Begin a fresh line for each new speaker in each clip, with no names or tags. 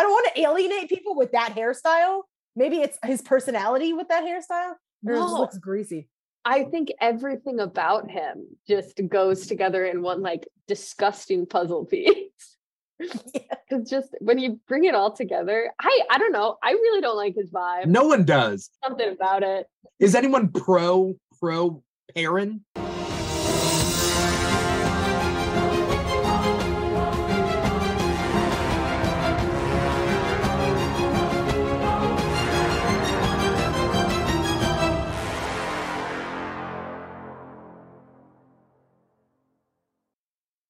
I don't want to alienate people with that hairstyle. Maybe it's his personality with that hairstyle. Or it just looks greasy.
I think everything about him just goes together in one like disgusting puzzle piece. It's just when you bring it all together, I I don't know. I really don't like his vibe.
No one does.
Something about it.
Is anyone pro pro Perrin?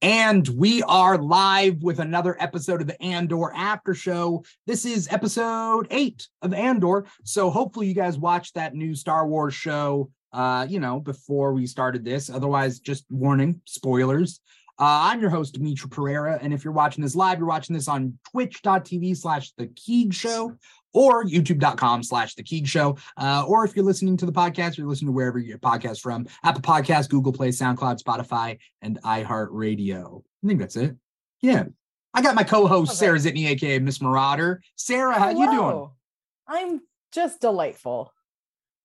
And we are live with another episode of the Andor After Show. This is episode eight of Andor. So hopefully you guys watched that new Star Wars show, uh, you know, before we started this. Otherwise, just warning, spoilers. Uh, I'm your host, Dimithri Perera. And if you're watching this live, you're watching this on twitch.tv slash the Keeg Show or youtube.com slash the Keeg Show. Uh, or if you're listening to the podcast, you're listening to wherever you get podcasts from Apple Podcasts, Google Play, SoundCloud, Spotify, and iHeartRadio. I think that's it. Yeah. I got my co-host. Sara Zitney, aka Miss Marauder. Sara, how you doing?
I'm just delightful.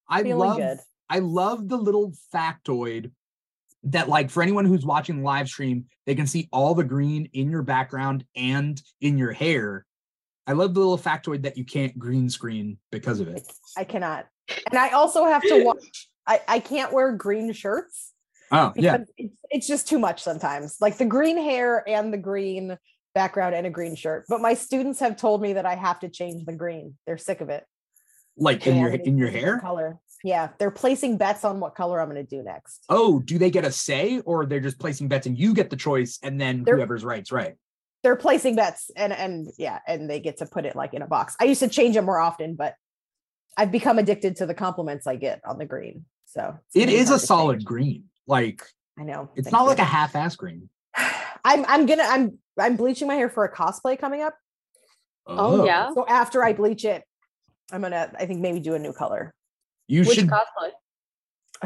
I
Feeling
love
good.
I love the little factoid that like for anyone who's watching the live stream, they can see all the green in your background and in your hair. I love the little factoid that you can't green screen because of it.
I cannot. And I also have to watch. I, I can't wear green shirts
Oh, yeah.
it's, it's just too much sometimes. Like the green hair and the green background and a green shirt. But my students have told me that I have to change the green. They're sick of it.
Like in your in your hair?
color. Yeah, they're placing bets on what color I'm going to do next.
Oh, do they get a say or they're just placing bets and you get the choice and then
They're-
whoever's right's right?
They're placing bets and and yeah, and they get to put it like in a box. I used to change it more often, but I've become addicted to the compliments I get on the green. So it's
It
gonna be
is
hard
a solid
change.
green. Like
I know.
it's not
you.
like a half-ass green.
I'm I'm gonna I'm I'm bleaching my hair for a cosplay coming up.
Oh, oh, yeah.
So after I bleach it, I'm gonna I think maybe do a new color
You
Which
should
cosplay?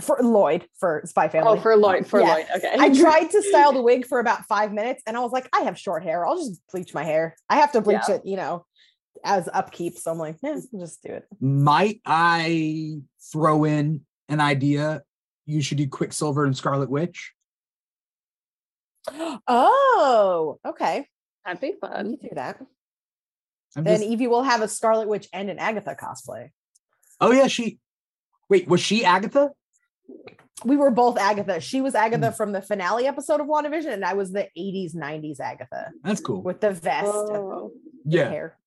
For Lloyd for Spy oh, Family.
Oh, for Lloyd. For
Yeah.
Lloyd. Okay.
I tried to style the wig for about five minutes, and I was like, I have short hair. I'll just bleach my hair. I have to bleach
Yeah.
it, you know, as upkeep. So I'm like, yeah, I'll just do it.
might I throw in an idea? You should do Quicksilver and Scarlet Witch.
Oh, okay.
That'd be
We
fun.
can do that.
I'm
Then
just-
Evie will have a Scarlet Witch and an Agatha cosplay.
oh yeah, she. Wait, was she Agatha?
We were both Agatha. She was
Hmm.
Agatha from the finale episode of WandaVision, and I was the 80s, 90s Agatha
That's cool.
with the vest and
Oh.
the
Yeah.
hair.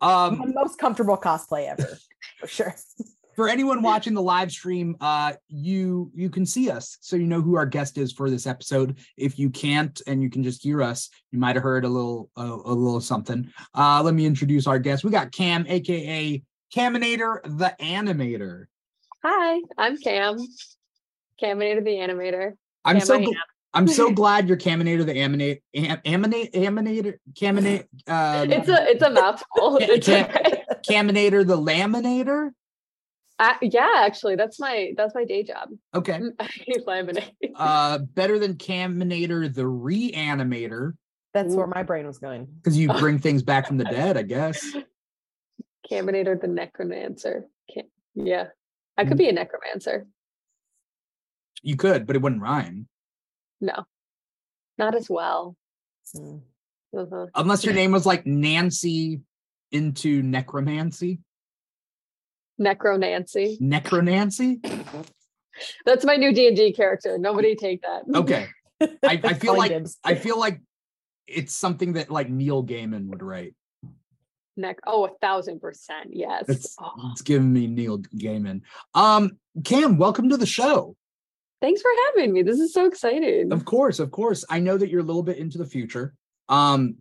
Um,
My most comfortable cosplay ever, for sure.
for anyone watching the live stream, uh, you you can see us, so you know who our guest is for this episode. If you can't and you can just hear us, you might have heard a little a, a little something. Uh, let me introduce our guest. We got Cam, aka Caminator the Animator.
Hi, I'm Cam. Caminator the animator.
I'm
Cam,
so
I
gl- I'm so glad you're Caminator the Aminate am, Aminate Aminator Caminate uh
It's a it's a mouthful.
Yeah,
It's
Cam-
okay.
Caminator the Laminator.
Uh, yeah, actually, that's my that's my day job.
Okay.
I laminate.
Uh better than Caminator the Reanimator
That's where my brain was going.
because you bring things back from the dead, I guess.
Caminator the necromancer. Cam- yeah, I
Mm.
could be a necromancer.
You could, but it wouldn't rhyme.
No, not as well.
Hmm.
Uh-huh.
Unless your name was like Nancy into necromancy.
Necro Nancy.
Necronancy?
That's my new D and D character. Nobody take that.
Okay. I, I feel like. I feel like it's something that like Neil Gaiman would write.
Neck. Oh, a thousand percent. Yes.
It's
Oh,
it's giving me Neil Gaiman. Um, Cam, welcome to the show.
thanks for having me. This is so exciting.
Of course, of course. I know that you're a little bit into the future. Um,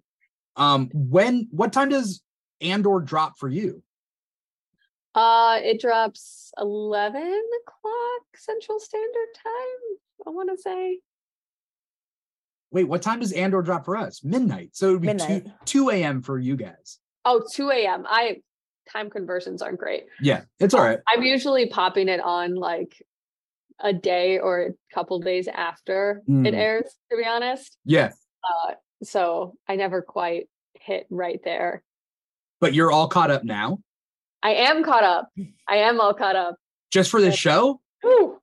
um, when what time does Andor drop for you?
Uh, it drops eleven o'clock Central Standard Time. I want to say.
Wait, what time does Andor drop for us? Midnight. So it would be
Midnight.
two two a.m. for you guys.
Oh, 2 a.m. I time conversions aren't great.
Yeah, it's all right.
I'm usually popping it on like a day or a couple days after it
Mm.
airs, to be honest.
Yeah.
Uh, so I never quite hit right there.
but you're all caught up now,
I am caught up. I am all caught up.
just for this
Okay.
show.
Whew.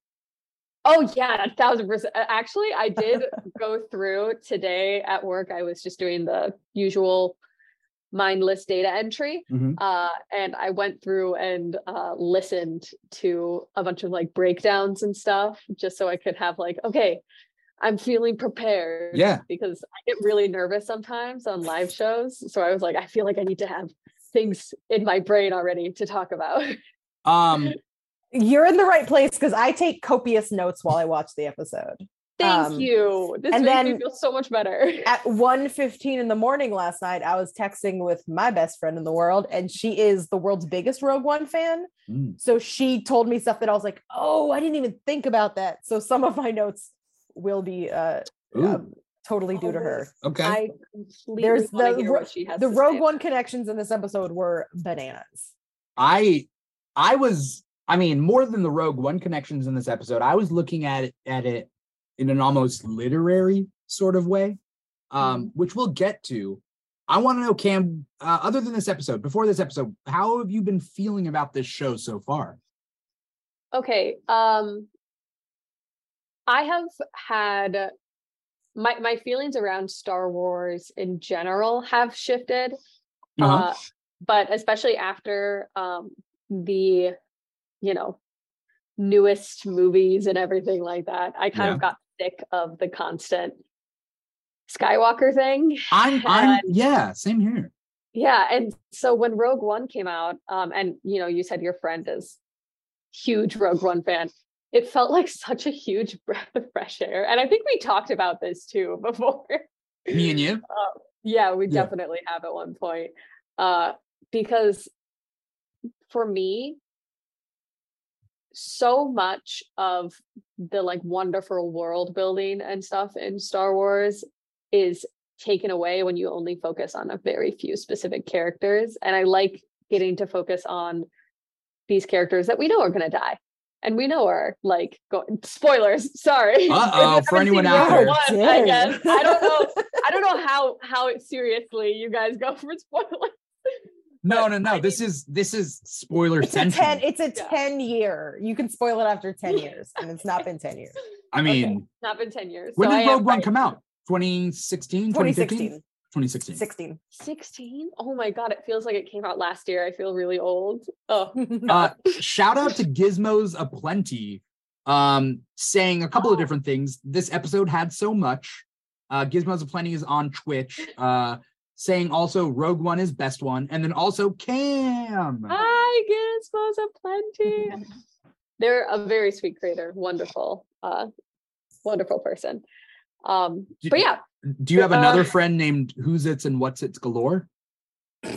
Oh yeah, a thousand percent. Actually, I did go through today at work. I was just doing the usual mindless data entry,
Mhm.
uh, and I went through and uh, listened to a bunch of like breakdowns and stuff, just so I could have like, okay, I'm feeling prepared.
Yeah.
because I get really nervous sometimes on live shows. So I was like, I feel like I need to have things in my brain already to talk about.
Um,
You're in the right place because I take copious notes while I watch the episode.
Thank
Um,
you. This
and
makes me
then-
feel so much better.
At 1.15 in the morning last night, I was texting with my best friend in the world, and she is the world's biggest Rogue One fan.
mm,
So she told me stuff that I was like, oh, I didn't even think about that. So some of my notes will be uh, um, totally due to her.
okay.
I completely
There's the
hear what she has
The Rogue
say.
One connections in this episode were bananas.
I I was I mean more than the Rogue One connections in this episode. I was looking at it at it in an almost literary sort of way, um, which we'll get to. I want to know, Cam. Uh, other than this episode, before this episode, how have you been feeling about this show so far?
Okay. Um I have had my my feelings around Star Wars in general have shifted.
Uh-huh.
Uh but especially after um the you know newest movies and everything like that. I kind
Yeah.
of got sick of the constant Skywalker thing.
I'm I'm
And-
yeah, same here.
Yeah, and so when Rogue One came out, um, and you know, you said your friend is huge Rogue One fan. It felt like such a huge breath of fresh air, and I think we talked about this too before.
Me and you.
yeah, we
Yeah.
definitely have at one point, uh, because for me, so much of the like wonderful world building and stuff in Star Wars is taken away when you only focus on a very few specific characters. And I like getting to focus on these characters that we know are going to die. And we know are like going spoilers. Sorry.
Uh-oh, for anyone out there.
One, I guess. I don't know. I don't know how how seriously you guys go for spoilers.
No, no, no.
I
This is this is spoiler
It's a 10, it's a
Yeah.
10 year. You can spoil it after 10 years, and it's not been 10 years.
I
Okay,
mean,
Not been 10 years.
when
so
did Rogue One
right.
come out? 2016, 2015?
2016.
2016.
16.
16? Oh my god, it feels like it came out last year. I feel really old. Oh,
Uh, shout out to Gizmos Aplenty, um, saying a couple of
Oh.
different things. This episode had so much. Uh, Gizmos Aplenty is on Twitch, uh, saying also Rogue One is best one, and then also Cam.
hi, Gizmos of Plenty. They're a very sweet creator. Wonderful, uh, wonderful person. Um,
Do-
but yeah,
Do you have another
uh,
friend named Who's It's and What's It's Galore?
uh,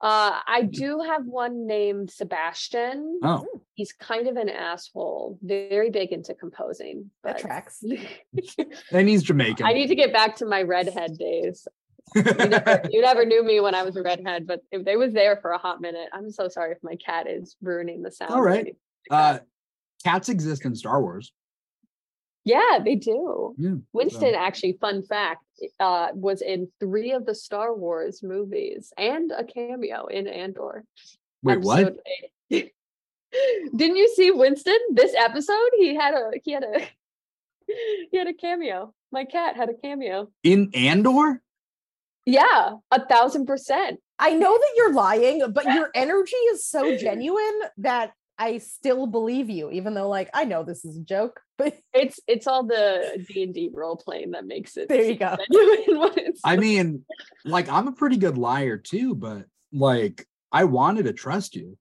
I do have one named Sebastian.
Oh,
He's kind of an asshole, very big into composing.
that tracks.
and he's Jamaican.
I need to get back to my redhead days. You never, you never knew me when I was a redhead, but if they was there for a hot minute, I'm so sorry if my cat is ruining the sound.
All right. uh, cats exist in Star Wars.
yeah, they do.
Yeah.
Winston, actually, fun fact, uh, was in three of the Star Wars movies and a cameo in Andor.
Wait, what?
Didn't you see Winston this episode? He had a he had a he had a cameo. My cat had a cameo.
In Andor?
Yeah, a thousand percent.
I know that you're lying, but your energy is so genuine that I still believe you, even though, like, I know this is a joke. But
It's it's all the D and D role playing that makes it.
there you go.
genuine when it's-
I mean, like, I'm a pretty good liar too, but like, I wanted to trust you.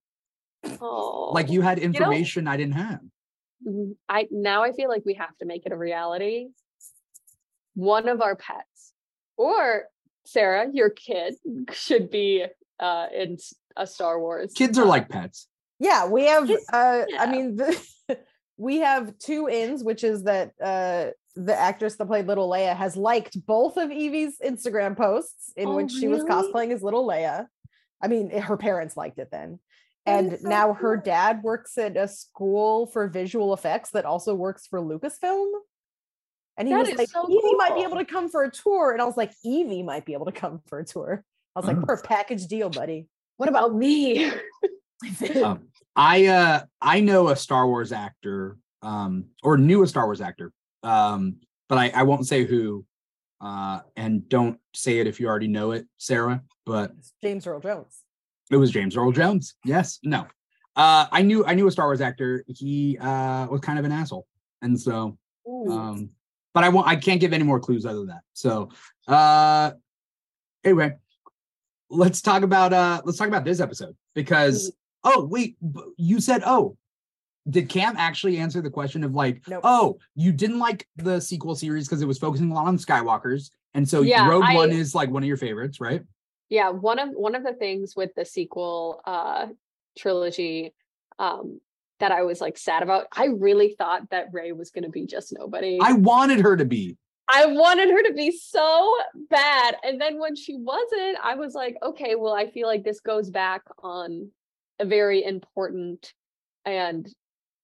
oh,
Like, you had information I didn't have.
Mhm. I now I feel like we have to make it a reality. One of our pets, or Sara, your kid, should be uh in a Star Wars.
Kids are like pets.
Yeah, we have. Uh,
yeah.
I mean, the, we have two ins, which is that uh, the actress that played Little Leia has liked both of Evie's Instagram posts in
Oh,
which she was cosplaying as Little Leia. I mean, her parents liked it then. And
so
now her dad works at a school for visual effects that also works for Lucasfilm. And he
That
was like,
so
Evie might be able to come for a tour. And I was like, Evie might be able to come for a tour. I was like, we're a package deal, buddy.
what about me?
Um, I uh I know a Star Wars actor, um, or knew a Star Wars actor, um, but I, I won't say who. Uh, and don't say it if you already know it, Sara. But
It's James Earl Jones.
it was James Earl Jones. Yes, no. Uh, I knew I knew a Star Wars actor. He uh was kind of an asshole, and so
Ooh.
um, but I won't. I can't give any more clues other than that. So, uh, anyway, let's talk about uh, let's talk about this episode because oh wait, you said oh, did Cam actually answer the question of like
Nope.
oh you didn't like the sequel series because it was focusing a lot on Skywalkers and so
Yeah,
Rogue
I-
One is like one of your favorites, right?
yeah one of one of the things with the sequel uh trilogy um that i was like sad about i really thought that rey was going to be just nobody
I wanted her to be.
I wanted her to be so bad and then when she wasn't i was like okay well i feel like this goes back on a very important and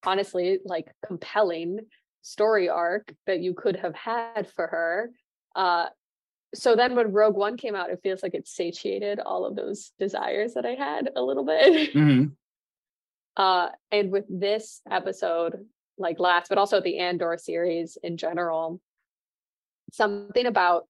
honestly like compelling story arc that you could have had for her uh so then when rogue one came out it feels like it satiated all of those desires that i had a little bit
Mhm.
Uh and with this episode like last but also the andor series in general something about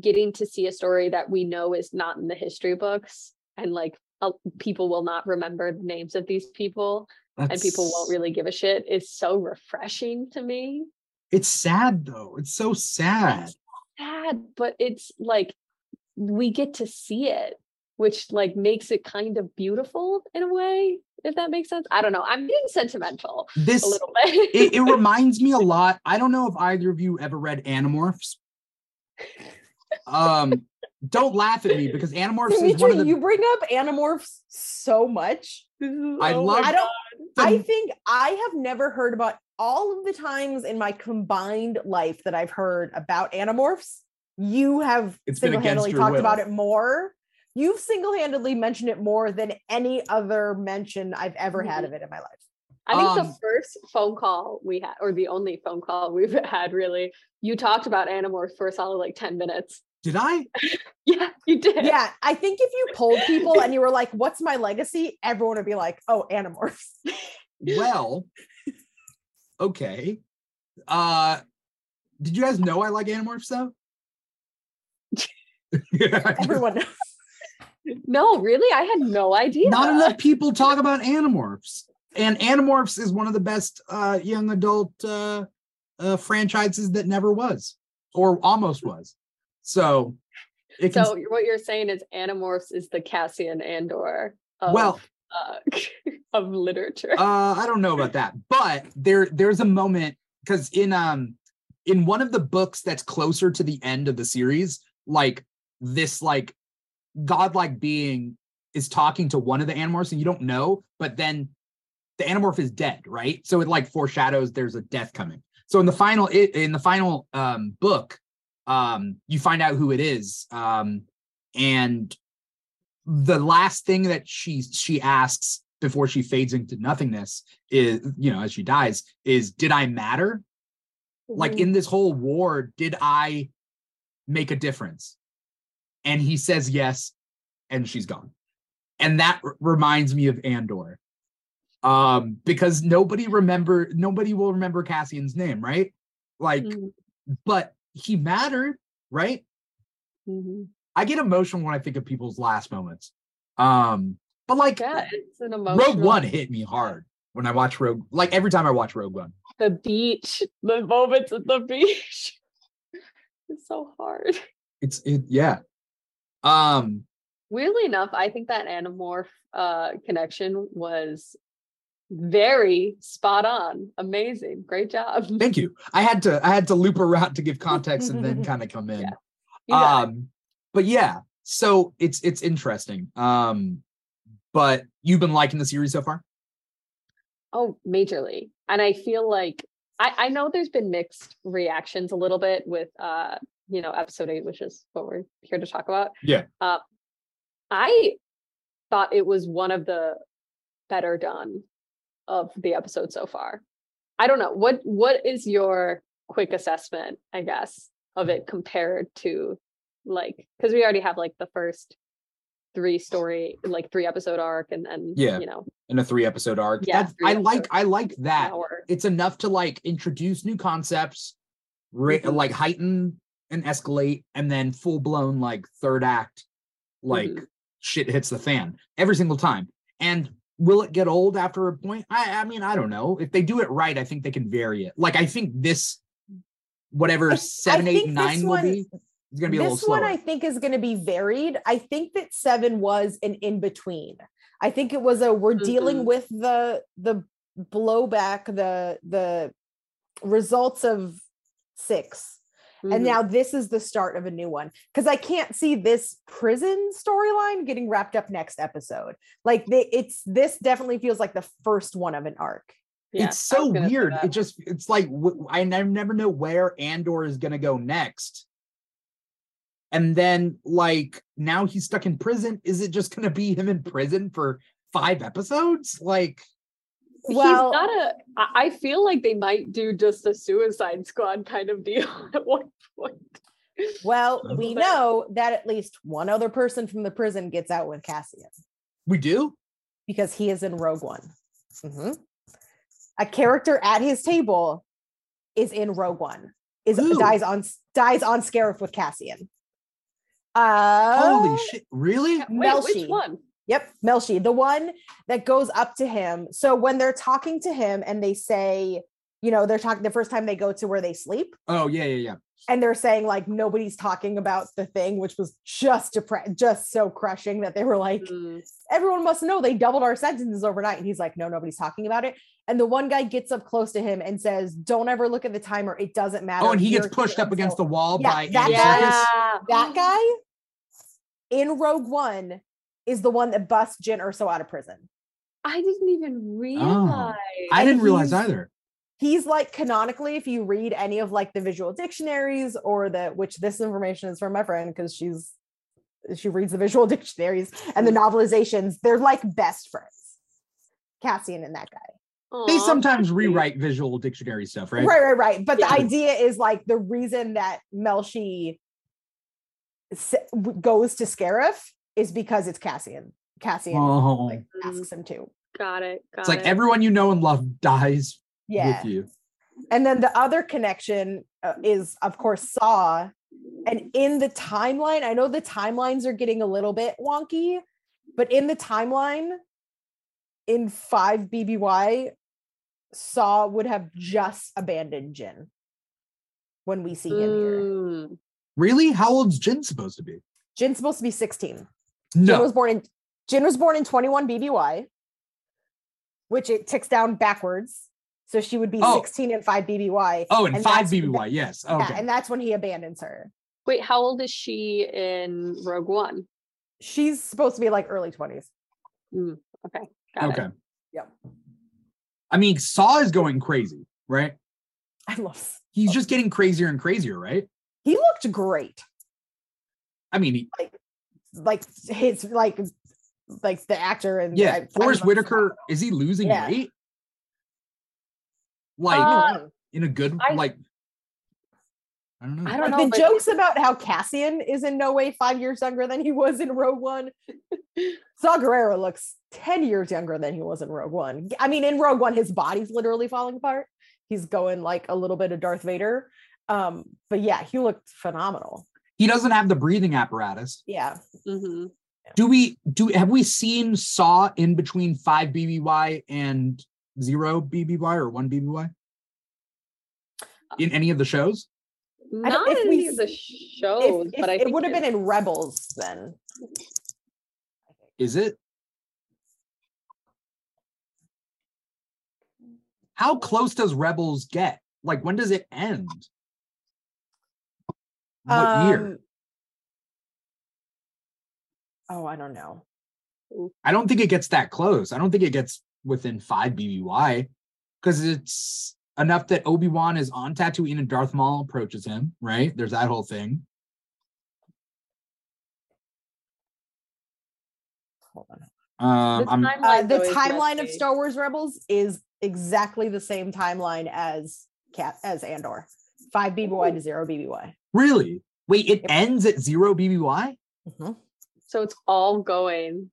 getting to see a story that we know is not in the history books and like uh, people will not remember the names of these people and people won't really give a shit is so refreshing to me
It's sad though. It's so sad.
sad but it's like we get to see it which like makes it kind of beautiful in a way if that makes sense i don't know i'm getting sentimental
This
a little bit
it, it reminds me a lot. I don't know if either of you ever read Animorphs. Um, don't laugh at me because Animorphs is one
Dimitri,
of the.
you bring up Animorphs so much.
I
Oh my
love-
I don't.
the-
I think I have never heard about all of the times in my combined life that I've heard about Animorphs. You have
It's been against
single-handedly talked
will.
about it more. You've single-handedly mentioned it more than any other mention I've ever had of it in my life.
I think
Um,
the first phone call we had, or the only phone call we've had, really, you talked about Animorphs for a solid like 10 minutes.
Did I?
Yeah, you did.
Yeah, I think if you polled people and you were like, "What's my legacy?" everyone would be like, "Oh, Animorphs."
Well, okay. Uh, did you guys know I like Animorphs though? Yeah,
Everyone knows.
No, really? I had no idea.
Not enough people talk about Animorphs, and Animorphs is one of the best uh, young adult uh, uh, franchises that never was, or almost was. So, it can
So what you're saying is Animorphs is the Cassian Andor of,
well.
uh, of literature.
Uh, I don't know about that, but there there's a moment because in um in one of the books that's closer to the end of the series, like this like godlike being is talking to one of the animorphs and you don't know, but then the animorph is dead, right? So it like foreshadows there's a death coming. So in the final in the final um book, um you find out who it is. Um and the last thing that she she asks before she fades into nothingness is you know as she dies is did i matter like
Mhm.
in this whole war did i make a difference and he says yes and she's gone and that r- reminds me of andor um because nobody remember nobody will remember cassian's name right like
Mhm,
but he mattered right
mhm.
i get emotional when i think of people's last moments um but like
Yeah, it's an emotional.
rogue one hit me hard when i watch rogue like every time i watch rogue one
The beach, the moments at the beach. It's so hard.
it's it yeah um
Weirdly enough, I think that Animorph uh, connection was very spot on. Amazing. Great job.
Thank you i had to i had to loop around to give context and then kind of come in
Yeah.
um but yeah so it's it's interesting um but you've been liking the series so far
Oh, majorly. And I feel like I, I know there's been mixed reactions a little bit with uh, you know, episode eight, which is what we're here to talk about.
Yeah.
Uh I thought it was one of the better done of the episode so far. I don't know. What what is your quick assessment, I guess, of it compared to like because we already have like the first three story, like three episode arc, and then
Yeah.
you know,
in a three episode arc.
Yeah,
I like. I like that.
hour.
It's enough to like introduce new concepts,
Mhm.
like heighten and escalate, and then full blown like third act, like
Mhm.
shit hits the fan every single time. And will it get old after a point? I I mean I don't know. If they do it right, I think they can vary it. Like I think this, whatever
I- I
eight, nine will
one-
be, is gonna be a little
this one. I think is going to be varied. I think that seven was an in between. I think it was a we're dealing
Mhm.
with the the blowback, the the results of six, and
Mhm.
now this is the start of a new one. Because I can't see this prison storyline getting wrapped up next episode. Like they, it's this definitely feels like the first one of an arc.
Yeah,
it's so weird. It just it's like w- I never never know where Andor is gonna go next. And then like now he's stuck in prison. Is it just gonna be him in prison for five episodes? Like
Well-
he's not a. I I feel like they might do just a Suicide Squad kind of deal at one point.
Well, we
bit.
know that at least one other person from the prison gets out with Cassian.
we do?
because he is in Rogue One. Mhm. A character at his table is in Rogue One. Is
Who?
dies on dies on Scarif with Cassian. Uh,
Holy shit. Really?
Wait,
Melshi.
which one?
Yep, Melshi, the one that goes up to him. So when they're talking to him and they say, you know, they're talking the first time they go to where they sleep,
Oh yeah, yeah, yeah.
and they're saying like nobody's talking about the thing, which was just depre- just so crushing that they were like,
Mm,
everyone must know they doubled our sentences overnight. And he's like, no, nobody's talking about it. And the one guy gets up close to him and says, don't ever look at the timer. It doesn't matter.
Oh, and he gets
You're
pushed
here
up against the wall
Yeah,
by
that guy-
yeah.
That guy in Rogue One is the one that busts Jyn Erso out of prison.
I didn't even oh, realize.
I didn't realize either.
He's like canonically, if you read any of like the visual dictionaries or the which this information is from my friend because she's she reads the visual dictionaries and the mm. novelizations, they're like best friends. Cassian and that guy.
They
Aw,
sometimes
cute.
rewrite visual dictionary stuff, right?
Right, right, right. But
Yeah.
the idea is like the reason that Melshi s- w- goes to Scarif is because it's Cassian. Cassian
Oh,
like asks him to.
Got it. Got
it's like
it.
everyone you know and love dies
Yeah.
with you.
And then the other connection uh, is, of course, Saw. And in the timeline, I know the timelines are getting a little bit wonky, but in the timeline, in 5 BBY, Saw would have just abandoned Jyn when we see him here.
Mm,
Really? How old's Jyn supposed to be?
Jyn's supposed to be 16.
Jyn
was born in Jyn was born in 21 BBY, which it ticks down backwards. So she would be
Oh.
16 and 5 BBY.
Oh, and,
and
five
that's-
BBY. Yes.
Yeah, and that's when he abandons her.
Wait, how old is she in Rogue One?
She's supposed to be like early 20s.
Mm, okay. Got
okay.
it.
Yep.
I mean, Saw is going crazy, right?
I love
He's just getting crazier and crazier, right?
he looked great.
I mean, he,
Like his like like the actor and
yeah,
I
Forest
love-
Whitaker, is he losing
Yeah.
weight? Like
Uh,
in a good
I-
like I don't know.
I don't know.
the
but-
jokes about how Cassian is in no way five years younger than he was in Rogue One. Saw Gerrera looks 10 years younger than he was in Rogue One. I mean, in Rogue One, his body's literally falling apart. He's going like a little bit of Darth Vader. Um, but yeah, he looked phenomenal.
He doesn't have the breathing apparatus.
Yeah.
Mhm.
Do we do have we seen Saw in between five BBY and zero BBY or one BBY? In any of the shows?
Don't-
in any of the shows,
If, if
but I
it
think
would have been in Rebels then.
Is it? How close does Rebels get? Like when does it end? What year?
Um, Oh, I don't know.
I don't think it gets that close. I don't think it gets within five BBY because it's enough that Obi Wan is on Tatooine and Darth Maul approaches him. Right? There's that whole thing.
Hold on.
Um,
The
I'm,
Uh, the timeline of. Star Wars Rebels is exactly the same timeline as Cat as Andor. Five BBY to zero BBY.
really wait. It
Yep.
ends at zero BBY.
Mhm.
So it's all going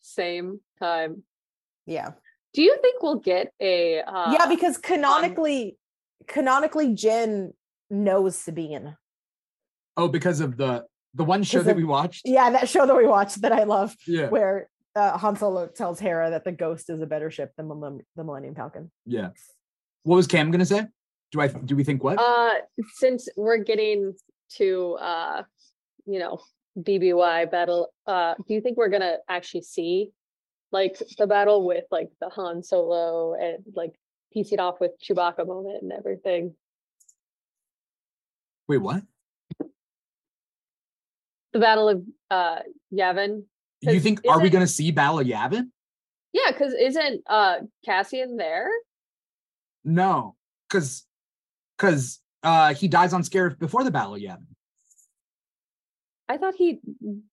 same time.
Yeah.
Do you think we'll get a uh
yeah, because canonically, canonically, Jyn knows Sabine.
Oh, because of the the one show that
of-
we watched.
Yeah, that show that we watched that I love,
Yeah.
where uh, Han Solo tells Hera that the Ghost is a better ship than the Millennium Falcon.
Yeah. What was Cam gonna say? Do I do we think what?
uh since we're getting to uh you know BBY battle, uh do you think we're gonna actually see like the battle with like the Han Solo and like piece it off with Chewbacca moment and everything?
Wait, what?
The battle of uh Yavin.
You think are we gonna see Battle of Yavin?
Yeah, because isn't uh Cassian there?
No, because because uh he dies on Scarif before the Battle of Yavin.
I thought he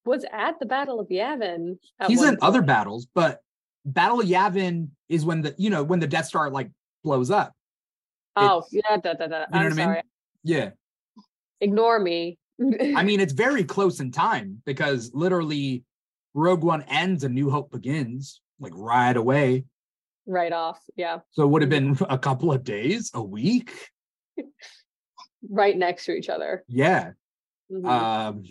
was at the Battle of Yavin.
He's in other battles, but Battle of Yavin is when the you know when the Death Star like blows up.
Oh, yeah, da, da, da.
know
I'm
what I mean?
sorry.
Yeah.
Ignore me.
I mean, it's very close in time because literally Rogue One ends and New Hope begins like right away.
right off. Yeah.
So it would have been a couple of days, a week.
Right next to each other.
Yeah.
Mhm.
Um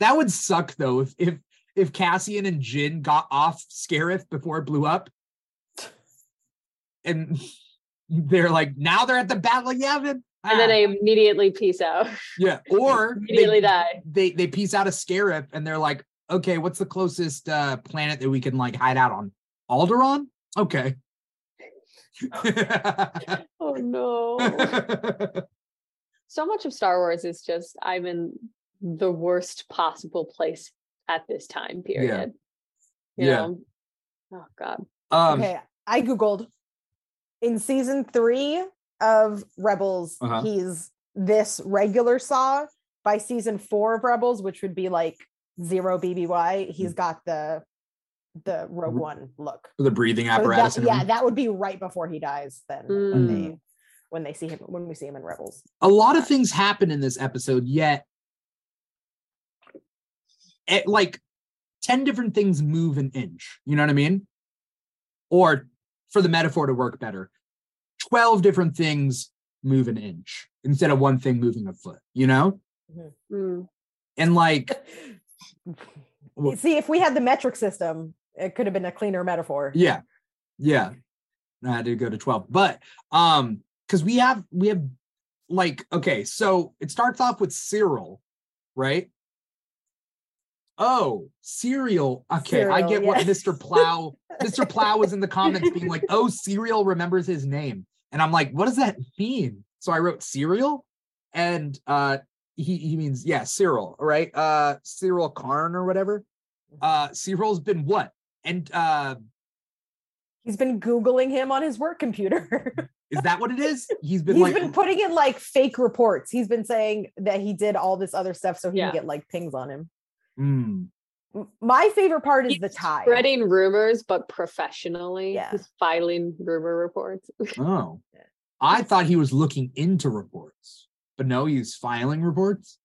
that would suck though if if if Cassian and Jyn got off Scarif before it blew up. And they're like, now they're at the Battle of Yavin.
and then
Ah.
they immediately peace out.
yeah, or
immediately
they,
die.
they they piece out of Scarif and they're like, okay, what's the closest uh planet that we can like hide out on? Alderaan? Okay.
Oh no. so much of Star Wars is just I'm in the worst possible place at this time period. You
Yeah.
know? Oh god.
um
okay, I googled in season three of Rebels.
Uh-huh.
He's this regular Saw. By season four of Rebels, which would be like zero BBY, he's got the the Rogue. One look.
the breathing
So
apparatus.
that- yeah, that would be right before he dies. Then when
Mm.
they when they see him when we see him in Rebels.
a lot of things happen in this episode, yet it, like 10 different things move an inch. You know what I mean? Or for the metaphor to work better, 12 different things move an inch instead of one thing moving a foot, you know?
Mm.
And like,
See, if we had the metric system, it could have been a cleaner metaphor.
yeah, yeah. I had to go to 12. But um, because we have we have like okay, so it starts off with Syril, right? Oh, cereal. Okay, I
Cereal,
get what. Mr. Plow. Mr. Plow was in the comments being like, "Oh, cereal remembers his name," and I'm like, "What does that mean?" So I wrote cereal, and uh, he he means yeah, Syril, right? Uh, Syril Karn or whatever. Uh, Syril's been what? And uh,
He's been Googling him on his work computer.
is that what it is? He's been
He's
like,
been putting in like fake reports. He's been saying that he did all this other stuff so he
Yeah.
can get like pings on him.
"Hmm,
M- My favorite part is
He's
the tie.
Spreading rumors, but professionally.
Yeah.
He's filing rumor reports.
oh, I thought he was looking into reports, but no, he's filing reports.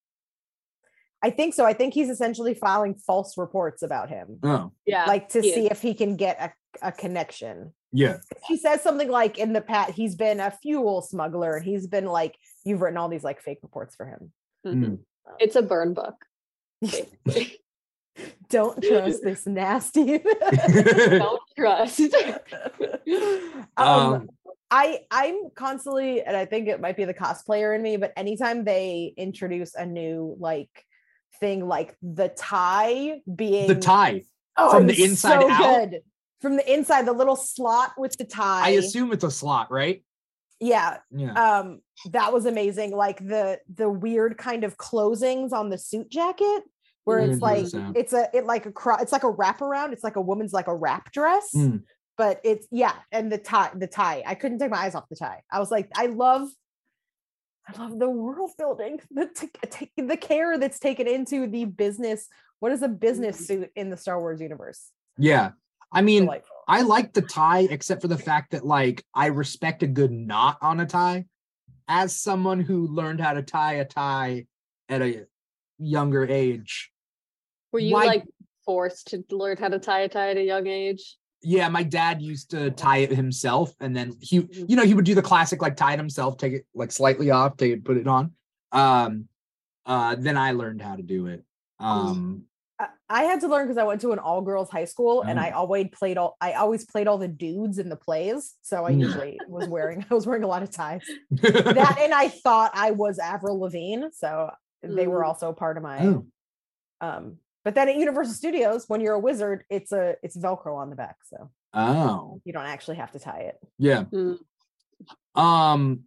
I think so. I think he's essentially filing false reports about him,
Oh,
yeah.
like to
he is.
see if he can get a, a connection.
yeah,
He says something like in the past, he's been a fuel smuggler, and he's been like, you've written all these like fake reports for him.
Mhm. It's a burn book.
Don't trust this nasty.
Don't trust.
um,
Um,
I I'm constantly, and I think it might be the cosplayer in me, but anytime they introduce a new like thing, like the tie being
the tie.
oh,
from the inside
so
out?
good. from the inside, the little slot with the tie.
I assume it's a slot, right?
yeah,
Yeah.
um, that was amazing. Like the the weird kind of closings on the suit jacket. Where
I
it's like it's a it like a cro- it's like a wraparound. It's like a woman's like a wrap dress
Mm.
but it's yeah and the tie the tie i couldn't take my eyes off the tie i was like i love i love the world building the t- t- the care that's taken into the business what is a business
Mm-hmm.
suit in the star wars universe
Yeah. I mean,
delightful
I like the tie, except for the fact that like I respect a good knot on a tie. As someone who learned how to tie a tie at a younger age,
Were you
Why-
like forced to learn how to tie a tie at a young age.
Yeah, my dad used to tie it himself, and then he, you know, he would do the classic like tie it himself, take it like slightly off, take it, put it on. Um, uh, then I learned how to do it. Um,
I- I had to learn because I went to an all girls high school and I
Oh.
always played all I always played all the dudes in the plays. So I
Mm.
usually was wearing I was wearing a lot of ties. That and I thought I was Avril Lavigne. So they were
Mm.
also part of my
oh,
um but then at Universal Studios, when you're a wizard, it's a it's Velcro on the back. So
oh,
you don't actually have to tie it.
yeah.
Mm.
Um.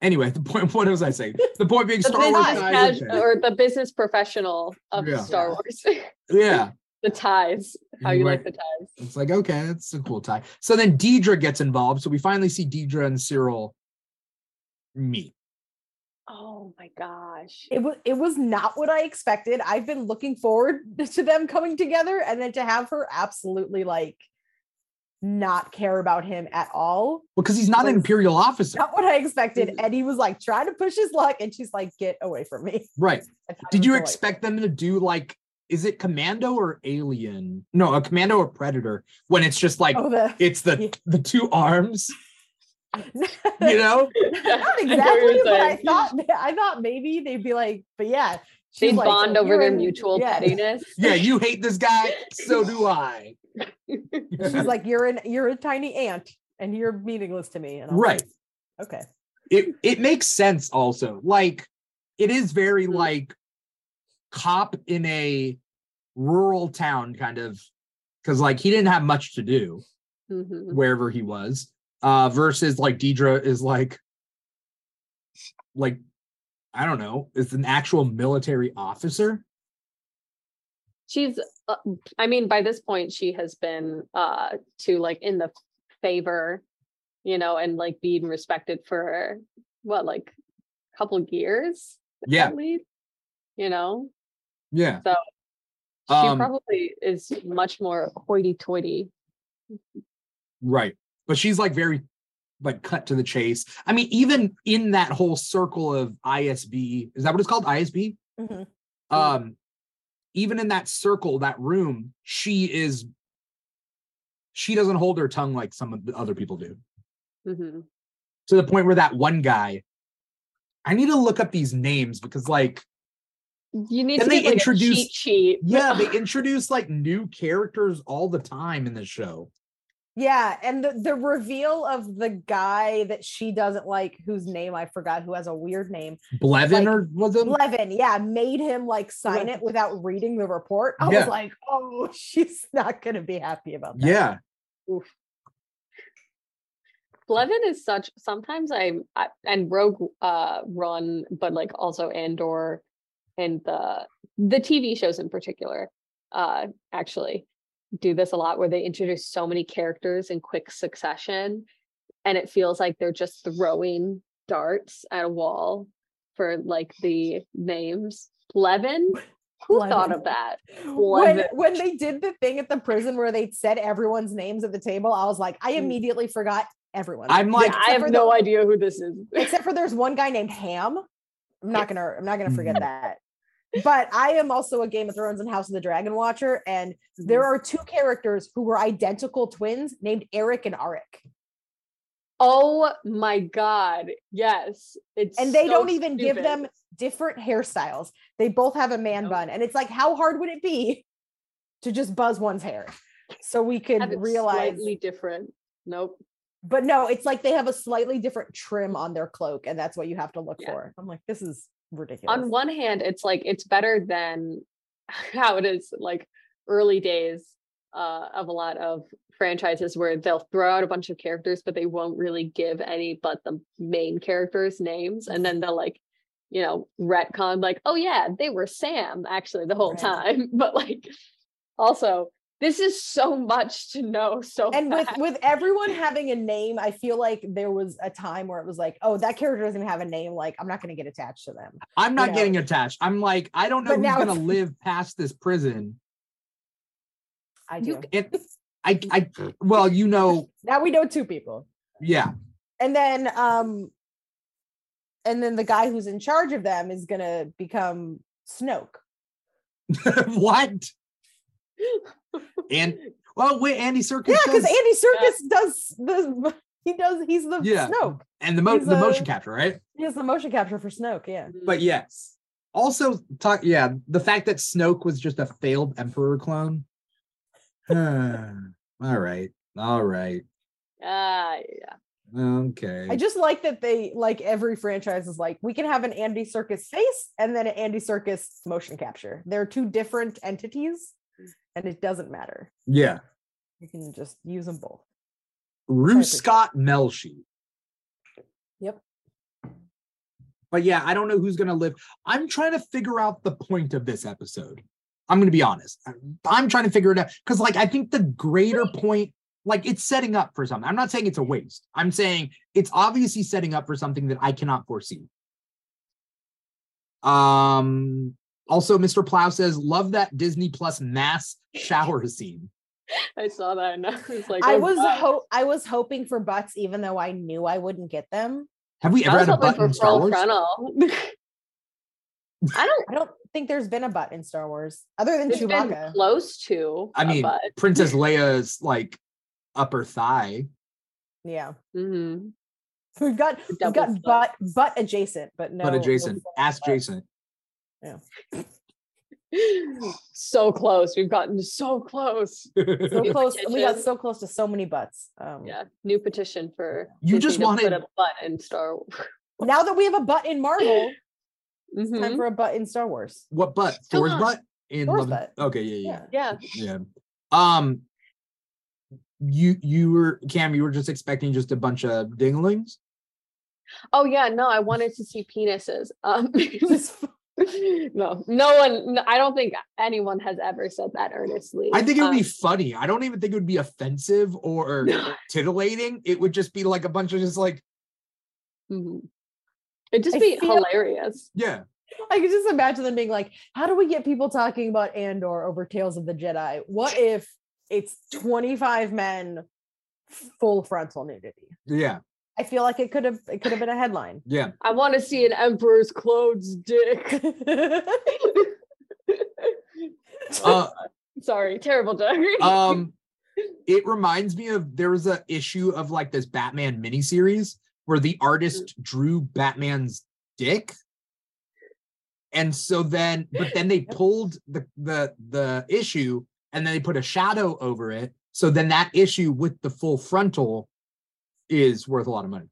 Anyway, the point. What was I saying? The point being,
The
Star Wars
business
ties.
cas- or the business professional of
Yeah.
Star Wars.
Yeah,
the ties. How
You
you
went-
like the ties.
it's like okay, that's a cool tie. So then Dedra gets involved. So we finally see Dedra and Syril meet.
Oh my gosh.
It was it was not what I expected. I've been looking forward to them coming together and then to have her absolutely like not care about him at all.
Well, because he's not an imperial officer,
Not what I expected. Mm. And he was like trying to push his luck, and she's like, "Get away from me."
right?
I thought it
Did you expect them to do like? Is it Commando or Alien? No, a Commando or Predator. When it's just like
Oh, the
it's the
Yeah.
the two arms, you know?
not
I know what
exactly,
you're
but I thought I thought maybe they'd be like, but yeah,
They'd
like,
bond
"So
over their
in-"
mutual
yeah.
pettiness.
Yeah, you hate this guy, so do I.
She's like, you're an you're a tiny ant, and you're meaningless to me. And I was
right.
like, okay.
It it makes sense also. Like it is very
Mm.
like cop in a rural town kind of because like he didn't have much to do
Mhm.
wherever he was. Uh versus like Dedra is like like I don't know, is an actual military officer.
She's uh, I mean by this point she has been uh to like in the favor, you know, and like being respected for what like a couple years
Yeah,
at least, you know.
yeah.
So she
Um,
probably is much more hoity-toity.
Right. But she's like very like cut to the chase. I mean, even in that whole circle of ISB, is that what it's called? ISB?
Mhm.
Um, even in that circle, that room, she is she doesn't hold her tongue like some of the other people do.
Mhm.
To the point where that one guy, I need to look up these names because like
You need
Then
to
they
like,
introduce-
cheat sheet.
yeah, they introduce like new characters all the time in the show.
Yeah, and the, the reveal of the guy that she doesn't like, whose name I forgot, who has a weird name,
Blevin
Like,
or was it?
Levin. Yeah, made him like sign
Right.
it without reading the report. I
Yeah.
was like, oh, she's not gonna be happy about that.
yeah.
Blevin is such sometimes I'm I, and Rogue uh Run, but like also Andor and the the TV shows in particular, uh actually do this a lot where they introduce so many characters in quick succession and it feels like they're just throwing darts at a wall for like the names. Levin? Who thought of that?
When,
Levin.
when they did the thing at the prison where they said everyone's names at the table, I was like, I
Mm.
immediately forgot everyone.
I'm like,
yeah, I have no
the-
idea who this is.
except for there's one guy named Ham. I'm not gonna I'm not gonna forget
Mhm.
that. But I am also a Game of Thrones and House of the Dragon watcher, and there
Mm-hmm.
are two characters who were identical twins named Erryk and Arryk.
Oh my god. Yes. It's
And they
so
don't even give them different hairstyles. They both have a man
Nope.
bun. And it's like, how hard would it be to just buzz one's hair? So we could realize,
slightly different. Nope.
but no, it's like they have a slightly different trim on their cloak, and that's what you have to look
Yeah.
for. I'm like, this is ridiculous.
On one hand, it's like it's better than how it is like early days uh, of a lot of franchises where they'll throw out a bunch of characters, but they won't really give any but the main characters names, and then they'll like, you know, retcon like, oh yeah, they were Sam actually the whole
Right.
time, but like, also. This is so much to know so
and with
fast.
with everyone having a name i feel like there was a time where it was like oh that character doesn't have a name like i'm not going to get attached to them
I'm not
know.
getting attached. I'm like, I don't know
But
who's
now
gonna
it's-
live past this prison.
i do
it, I, I, well, you know,
now we know two people
yeah,
and then um and then the guy who's in charge of them is going to become snoke
what? And well, wait, Andy Serkis.
Yeah, because Andy Serkis does the he does he's the
Yeah.
Snoke.
and the mo-
he's
the
a-
motion capture, right?
He has the motion capture for Snoke. Yeah.
But yes. Also, talk. Yeah, the fact that Snoke was just a failed Emperor clone. all right, all right,
Ah, yeah.
okay.
I just like that they like every franchise is like we can have an Andy Serkis face and then an Andy Serkis motion capture. They're two different entities, and it doesn't matter.
yeah,
You can just use them both.
Ruescott Melshi.
Yep.
But yeah, I don't know who's gonna live. I'm trying to figure out the point of this episode. I'm gonna be honest. I'm trying to figure it out because, like, I think the greater point, like, it's setting up for something. I'm not saying it's a waste. I'm saying it's obviously setting up for something that I cannot foresee. Um. Also, Mr. Plow says, "Love that Disney Plus mass shower scene."
I saw that and I was like,
I
oh,
was
God.
ho- I was hoping for butts, even though I knew I wouldn't get them.
Have we ever had a
hoping
button in Star Wars?
frontal. I don't.
I don't think there's been a butt in Star Wars other than
It's been
Chewbacca.
close to.
I mean,
but
Princess Leia's like upper thigh.
Yeah,
mm-hmm.
we've got we've got butt butt adjacent, but no
but adjacent,
full
ass
butt.
Adjacent.
so close. We've gotten so close.
So
New
close. We got so close to so many butts. Um,
Yeah, new petition for
You
Disney
just
to
wanted-
put a butt in Star Wars.
Now that we have a butt in Marvel, it's time for a butt in Star Wars.
What butt?
Come
Thor's butt in
Thor's
Love-
butt.
Okay, yeah, yeah,
Yeah.
Yeah,
yeah. Um, you you were Cam. You were just expecting just a bunch of dinglings.
Oh yeah, no, I wanted to see penises. Um,
Just
no, no one. no, I don't think anyone has ever said that earnestly.
I think it would be
Um,
funny. I don't even think it would be offensive or
No.
titillating. It would just be like a bunch of just like,
mhm. It'd just
I
be
feel-
hilarious.
yeah,
I can just imagine them being like, "How do we get people talking about Andor over Tales of the Jedi? What if it's 25 men, full frontal nudity?"
yeah,
I feel like it could have it could have been a headline.
yeah.
I want to see an emperor's clothes dick.
Uh,
Sorry, terrible joke.
um it reminds me of there was a issue of like this batman miniseries where the artist drew batman's dick and so then but then they pulled the the the issue and then they put a shadow over it so then that issue with the full frontal is worth a lot of money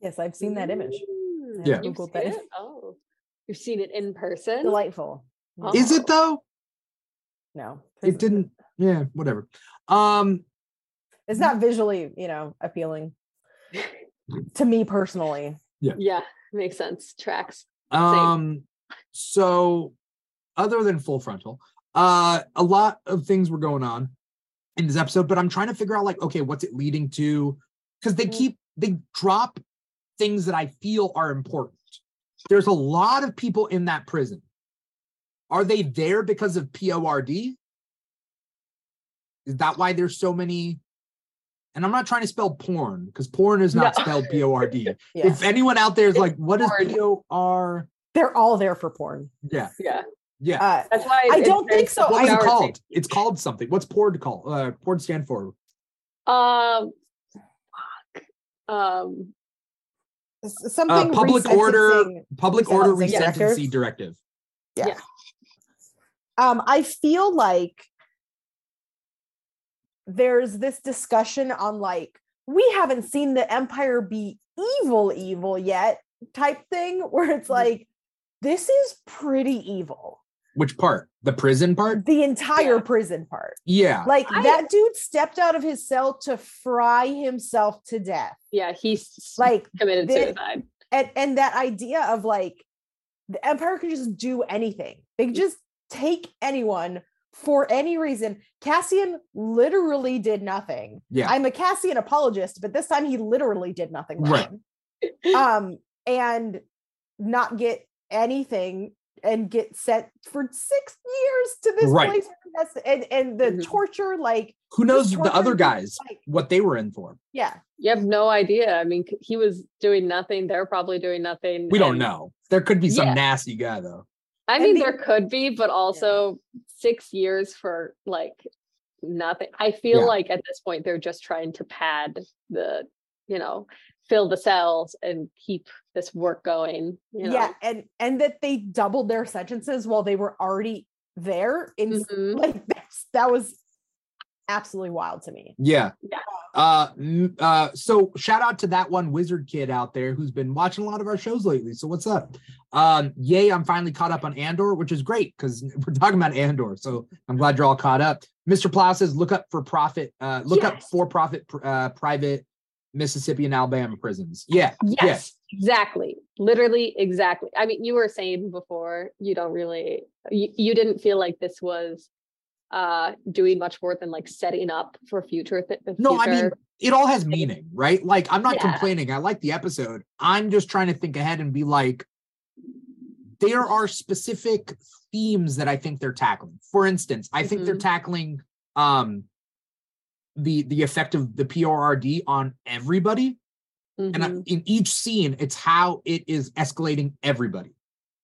yes, I've seen that image.
Mm,
Yeah.
You've
Googled
seen
that.
it? Oh, you've seen it in person?
Delightful.
Oh.
is it though
No,
it didn't yeah whatever um
It's not visually, you know, appealing to me personally.
Yeah, Yeah, makes sense. Tracks.
Um, so other than full frontal, uh, a lot of things were going on in this episode, but I'm trying to figure out like, okay, what's it leading to? Because they
Mm.
keep they drop things that I feel are important. There's a lot of people in that prison. Are they there because of PORD? Is that why there's so many? And I'm not trying to spell porn because porn is not
No.
spelled PORD.
Yeah.
If anyone out there is
It's
like, what is
porn.
POR?
They're all there for porn.
Yeah,
Yeah,
yeah.
Uh,
that's why.
I don't think so.
What's it called? It's called something. What's PORD called? Uh, PORD stand for?
Um, fuck. Um,
s- something
public order- Public Order
Resentencing
Resentencing
Directive.
Yeah.
um i feel like there's this discussion on like we haven't seen the empire be evil evil yet type thing where it's
Mhm.
like this is pretty evil
Which part? The prison part?
the entire
Yeah.
prison part
Yeah.
like
I-
that dude stepped out of his cell to fry himself to death
yeah, he's
like
committed
the-
suicide.
and and that idea of like the empire could just do anything they can just take anyone for any reason cassian literally did nothing
Yeah.
i'm a cassian apologist but this time he literally did nothing
Right.
um and not get anything and get sent for six years to this
Right.
place That's- and and the
Mhm.
torture like
Who knows
just
the other guys,
like
what they were in for?
yeah
You have no idea. I mean, he was doing nothing. They're probably doing nothing.
We don't know. There could be some
Yeah.
nasty guy though.
I mean,
the-
there could be, but also six years for like nothing. I feel
Yeah.
like at this point they're just trying to pad the, you know, fill the cells and keep this work going. You know?
yeah and and that they doubled their sentences while they were already there in
Mhm.
like that's, that was absolutely wild to me
Yeah.
Yeah.
Uh, uh, so shout out to that one wizard kid out there who's been watching a lot of our shows lately. So what's up? Um, yay, I'm finally caught up on Andor, which is great because we're talking about Andor. So I'm glad you're all caught up. Mr. Plow says look up for profit, uh, look up for profit uh private Mississippi and Alabama prisons. Yeah.
Yes, exactly. Literally, exactly. I mean, you were saying before you don't really, you, you didn't feel like this was uh doing much more than like setting up for future th- the
No, I mean it all has meaning, right? Like I'm not
Yeah.
complaining. I like the episode. I'm just trying to think ahead and be like, there are specific themes that I think they're tackling. For instance, I think they're
Mhm.
tackling um the the effect of the PORD on everybody. And I-
Mhm.
in each scene, it's how it is escalating everybody.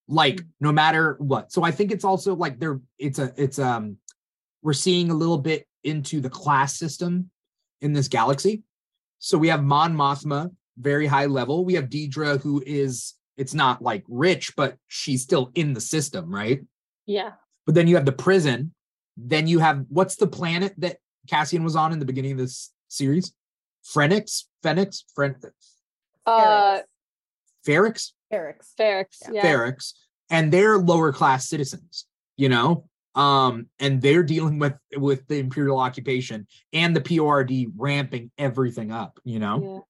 Like
Mm.
no matter what. So I think it's also like they're it's a it's um we're seeing a little bit into the class system in this galaxy. So we have Mon Mothma, very high level. We have Dedra, who is it's not like rich, but she's still in the system, right?
yeah.
But then you have the prison. Then you have what's the planet that Cassian was on in the beginning of this series? Phoenix, Phoenix, Phren-
Uh,
Ferrix,
Eric's.
Ferrix.
Yeah.
Yeah.
Ferrix, and they're lower class citizens, you know, um, and they're dealing with with the imperial occupation and the PORD ramping everything up, you know,
Yeah.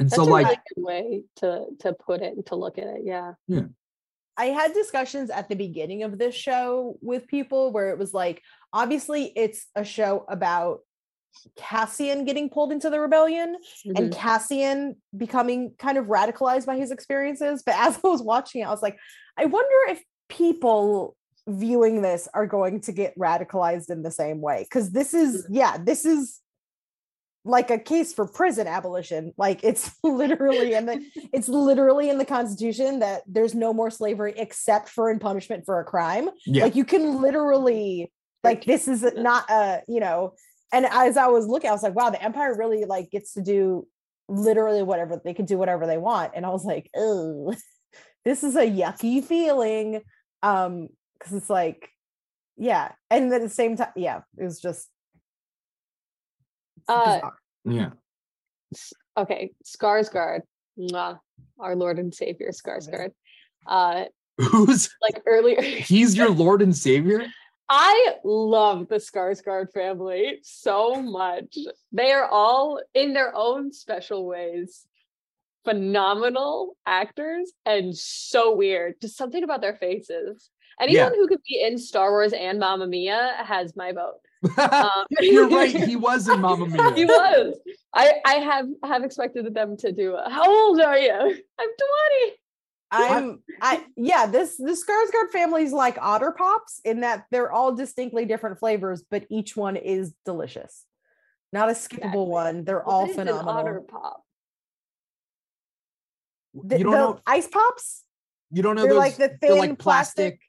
and
That's
so
a
like,
really good way to to put it and to look at it. yeah. Yeah.
I had discussions at the beginning of this show with people where it was like, obviously, it's a show about Cassian getting pulled into the rebellion and
Mhm.
Cassian becoming kind of radicalized by his experiences. But as I was watching it, I was like, I wonder if people viewing this are going to get radicalized in the same way. Because this is, yeah, this is like a case for prison abolition. Like it's literally in the it's literally in the constitution that there's no more slavery except for in punishment for a crime.
yeah,
Like you can literally like this is not a, you know, and as I was looking, I was like, wow, the empire really like gets to do literally whatever they can do whatever they want. And I was like, oh, this is a yucky feeling. Um, because it's like, yeah. And at the same time, yeah, it was just
Uh,
bizarre.
yeah,
S- okay, Skarsgård, mwah, our Lord and Savior Skarsgård. Uh,
who's
like earlier,
he's your Lord and Savior?
I love the Skarsgård family so much. They are all in their own special ways phenomenal actors and so weird. Just something about their faces. Anyone who could be in Star Wars and Mamma Mia has my vote. Um,
You're right. He was in Mamma Mia.
he was. I I have have expected them to do. A, How old are you? I'm 20.
I'm I yeah, this the Skarsgård family's like otter pops in that they're all distinctly different flavors, but each one is delicious. Not a skippable
Exactly.
one. They're
What
all
is an otter
phenomenal.
pop.
The,
you don't
the
know.
ice pops?
You don't know
they're
those.
like the thin
like plastic.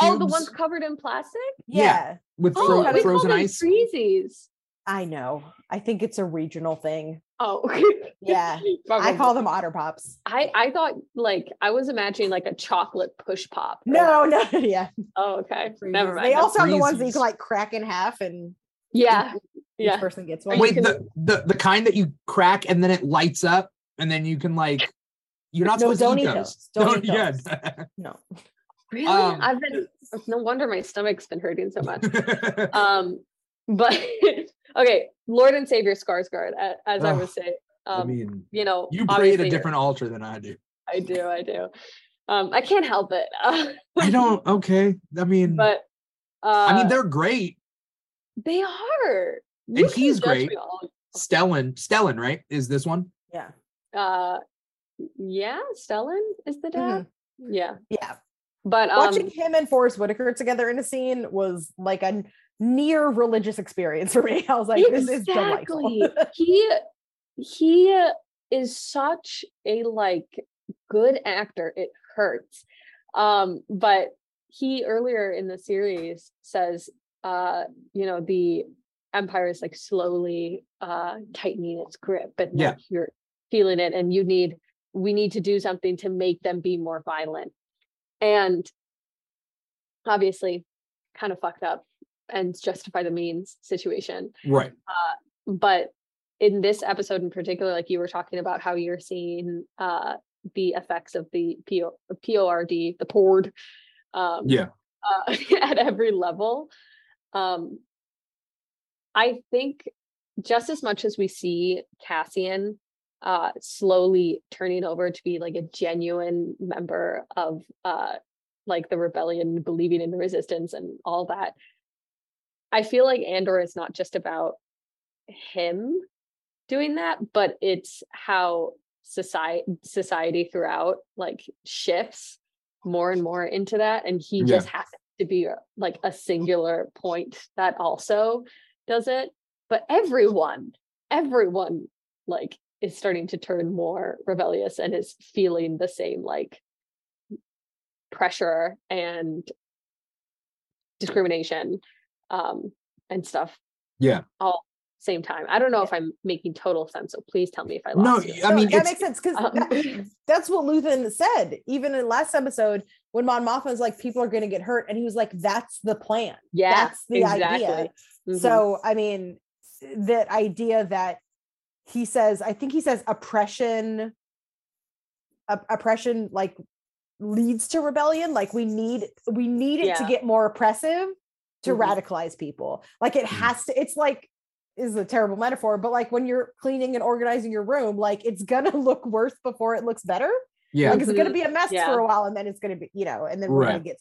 Oh, the ones covered in plastic.
Yeah.
Yeah,
with
Oh,
fro-
we
we
frozen
call them
ice.
Freezies.
I know. I think it's a regional thing.
Oh,
Yeah. I call them otter pops.
I I thought like I was imagining like a chocolate push pop. or-
No, no, yeah.
Oh, okay. Never mind.
They
That's-
also have the ones that you can like crack in half and
yeah.
each
Yeah.
person gets one.
Wait, the, the the kind that you crack and then it lights up and then you can like you're not
no,
supposed
don't
to
eat
eat
those.
those.
Don't eat
yeah.
No.
Really?
Um,
I've been no wonder my stomach's been hurting so much. Um but okay, Lord and Savior Skarsgård, a- as I
Ugh,
was saying.
I
Um
mean,
you know,
you pray at a
you're-
different altar than I do.
I do, I do. Um, I can't help it.
I don't. Okay. I mean,
but uh,
I mean, they're great.
they are.
And
You can
he's great. Stellan, Stellan, right? Is this one?
Yeah.
Uh, yeah, Stellan is the dad. Yeah,
Yeah.
but um,
Watching him and Forest Whitaker together in a scene was like a near religious experience for me. I was like, this is delightful.
He he is such a like good actor. It hurts. Um, but he earlier in the series says, uh, you know, the empire is like slowly uh tightening its grip, and
Yeah.
like, you're feeling it, and you need we need to do something to make them be more violent. And obviously, kind of fucked up and justify the means situation
Right.
but in this episode in particular like you were talking about how you're seeing uh the effects of the PO, pord the pord um
Yeah.
uh, at every level um i think just as much as we see cassian uh slowly turning over to be like a genuine member of uh like the rebellion believing in the resistance and all that i feel like andor is not just about him doing that but it's how society society throughout like shifts more and more into that and he
Yeah.
just happens to be uh, like a mm. singular point that also does it but everyone everyone like is starting to turn more rebellious and is feeling the same like pressure and discrimination um and stuff
Yeah.
all same time i don't know if i'm making total sense so please tell me if i
No,
you.
I
No,
mean,
that makes sense because
Um,
that's what Luthen said. Even in last episode, when Mon Mothma was like, people are going to get hurt, and he was like, "That's the plan.
yeah
that's the
exactly
idea."
Mhm.
So, I mean, that idea that he says, I think he says oppression, op- oppression like leads to rebellion. Like we need, we need it to get more oppressive to
Mhm.
radicalize people. Like it
Mhm.
has to, it's like, is a terrible metaphor, but like when you're cleaning and organizing your room, like it's gonna look worse before it looks better.
yeah.
Like it's gonna be a mess
Yeah.
for a while and then it's gonna be, you know, and then we're gonna
Right.
get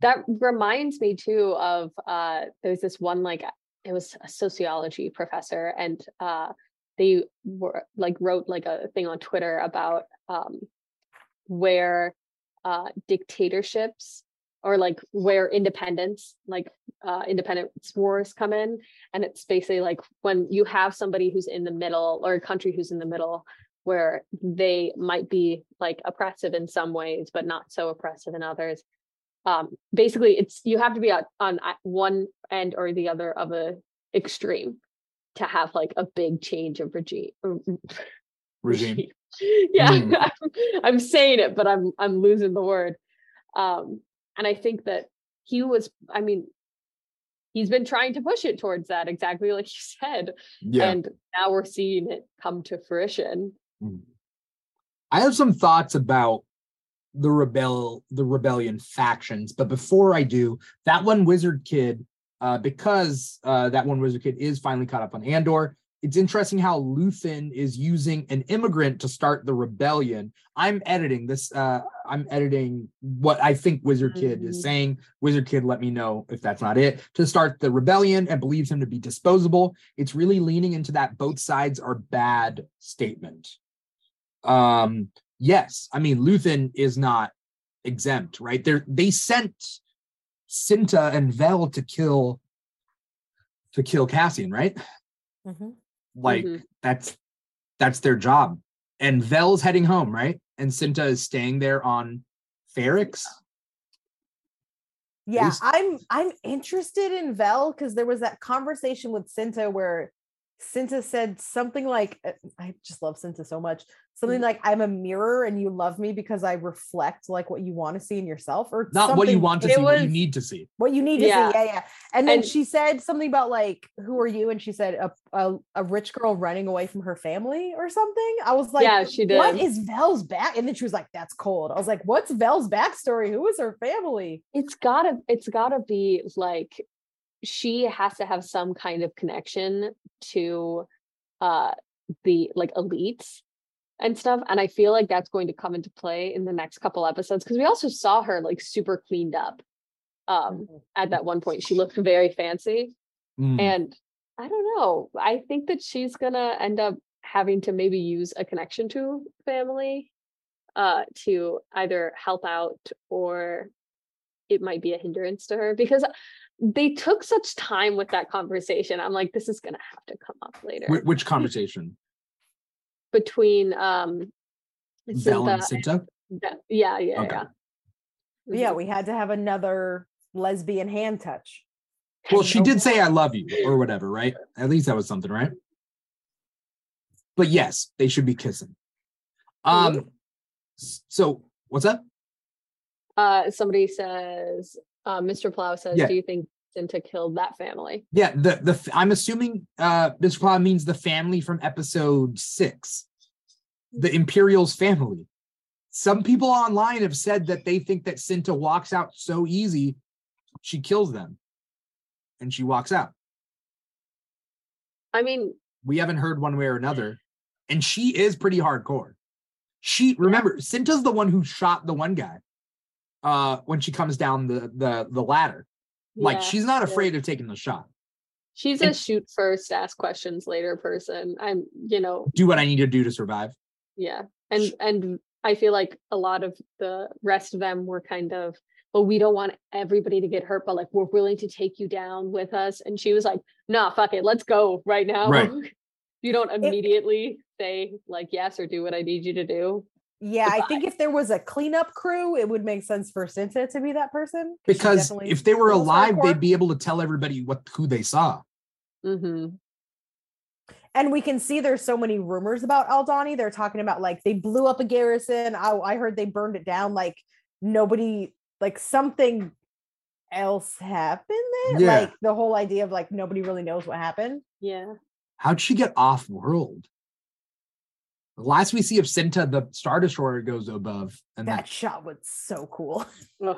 that reminds me too of uh there's this one like it was a sociology professor and uh they were like wrote like a thing on twitter about um where uh dictatorships or like where independence like uh independence wars come in and it's basically like when you have somebody who's in the middle or a country who's in the middle where they might be like oppressive in some ways but not so oppressive in others um basically it's you have to be on, on one end or the other of a extreme to have like a big change of regime
Regime.
yeah
Mm.
I'm, I'm saying it but i'm i'm losing the word um and i think that he was i mean he's been trying to push it towards that exactly like you said
Yeah.
and now we're seeing it come to fruition
I have some thoughts about the rebel the rebellion factions, but before I do, that one wizard kid, uh, because uh, that one wizard kid is finally caught up on Andor. It's interesting how Luthen is using an immigrant to start the rebellion. I'm editing this. Uh, I'm editing what I think Wizard Kid is
Mhm.
saying. Wizard Kid, let me know if that's not it. To start the rebellion and believes him to be disposable. It's really leaning into that both sides are bad statement. Um, yes, I mean Luthen is not exempt, right? They they sent Cinta and Vel to kill to kill Cassian, right?
Mhm.
Like
Mhm.
that's that's their job. And Vel's heading home, right? And Cinta is staying there on Ferrix.
Yeah, I'm I'm interested in Vel because there was that conversation with Cinta where Cinta said something like I just love Cinta so much. Something
Mm-hmm.
like I'm a mirror and you love me because I reflect like what you want to see in yourself or
Not what you want to
it
see, what you need to see.
what you need to
Yeah.
see. Yeah, yeah. And then
And-
she said something about like, who are you? And she said a, a, a rich girl running away from her family or something. I was like,
yeah she did
what is Vel's back? And then she was like, that's cold. I was like, what's Vel's backstory? Who is her family?
it's gotta it's gotta be like she has to have some kind of connection to uh the like elites and stuff and i feel like that's going to come into play in the next couple episodes because we also saw her like super cleaned up um at that one point. She looked very fancy
Mm.
and i don't know. I think that she's gonna end up having to maybe use a connection to family uh to either help out or it might be a hindrance to her because they took such time with that conversation. I'm like this is gonna have to come up later.
which conversation?
Between um
Vel and
Cinta
Cinta?
and- yeah yeah
Okay.
yeah
yeah, we had to have another lesbian hand touch.
Well, she did say. I love you or whatever, right? At least that was something, right? But yes, they should be kissing. Um so what's up?
Uh, somebody says, uh, Mr. Plow says,
Yeah.
"Do you think Cinta kill that family?"
Yeah, the the I'm assuming uh Mr. Plow means the family from episode six, the Imperial's family. Some people online have said that they think that Cinta walks out so easy, she kills them, and she walks out.
I mean,
We haven't heard one way or another, and she is pretty hardcore. She remember Cinta's the one who shot the one guy uh when she comes down the the the ladder. Like
yeah,
she's not
yeah.
afraid of taking the shot.
she's a shoot first, ask questions later person. I'm, you know,
Do what I need to do to survive.
yeah, and and I feel like a lot of the rest of them were kind of, well, we don't want everybody to get hurt, but like we're willing to take you down with us. And she was like, nah, fuck it, let's go right now.
Right.
you don't immediately say like yes or do what I need you to do.
Yeah, I think if there was a cleanup crew, it would make sense for Cinta to be that person.
Because if they were alive, they'd be able to tell everybody what who they saw.
hmm
and we can see there's so many rumors about Aldani. They're talking about like they blew up a garrison. I, I heard they burned it down. Like nobody, like something else happened there.
Yeah.
Like the whole idea of like nobody really knows what happened.
Yeah.
How'd she get off world? The last we see of Cinta, the Star Destroyer goes above, and
That
then
shot was so cool.
Ugh.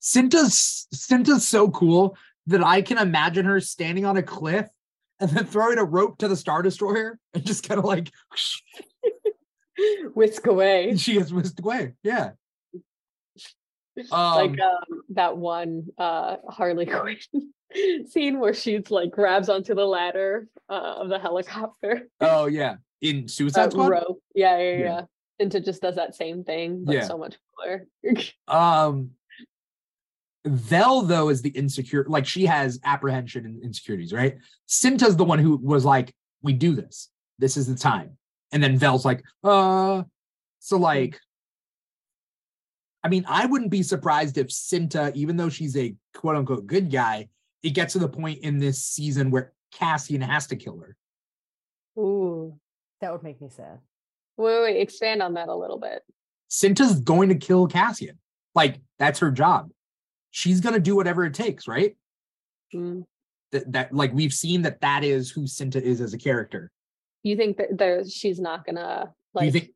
Cinta's Cinta's so cool that I can imagine her standing on a cliff and then throwing a rope to the Star Destroyer and just kind of like
Whisk away.
she gets whisked away. Yeah. Um,
like um, that one uh Harley Quinn scene where she's like grabs onto the ladder uh, of the helicopter.
oh yeah, in Suicide
That
Squad.
Yeah, yeah,
Yeah.
yeah. Into just does that same thing, but
Yeah.
so much cooler.
Um, Vel though is the insecure, like she has apprehension and insecurities, right? Cinta's the one who was like, "We do this. This is the time," and then Vel's like, "Uh," so like, I mean, I wouldn't be surprised if Cinta, even though she's a quote unquote good guy, it gets to the point in this season where Cassian has to kill her.
Ooh.
That would make me sad.
Wait, wait, expand on that a little bit.
Cinta's going to kill Cassian. Like that's her job. She's gonna do whatever it takes, right?
Mm.
that, that like we've seen that that is who Cinta is as a character.
You think that there's she's not gonna like
do you think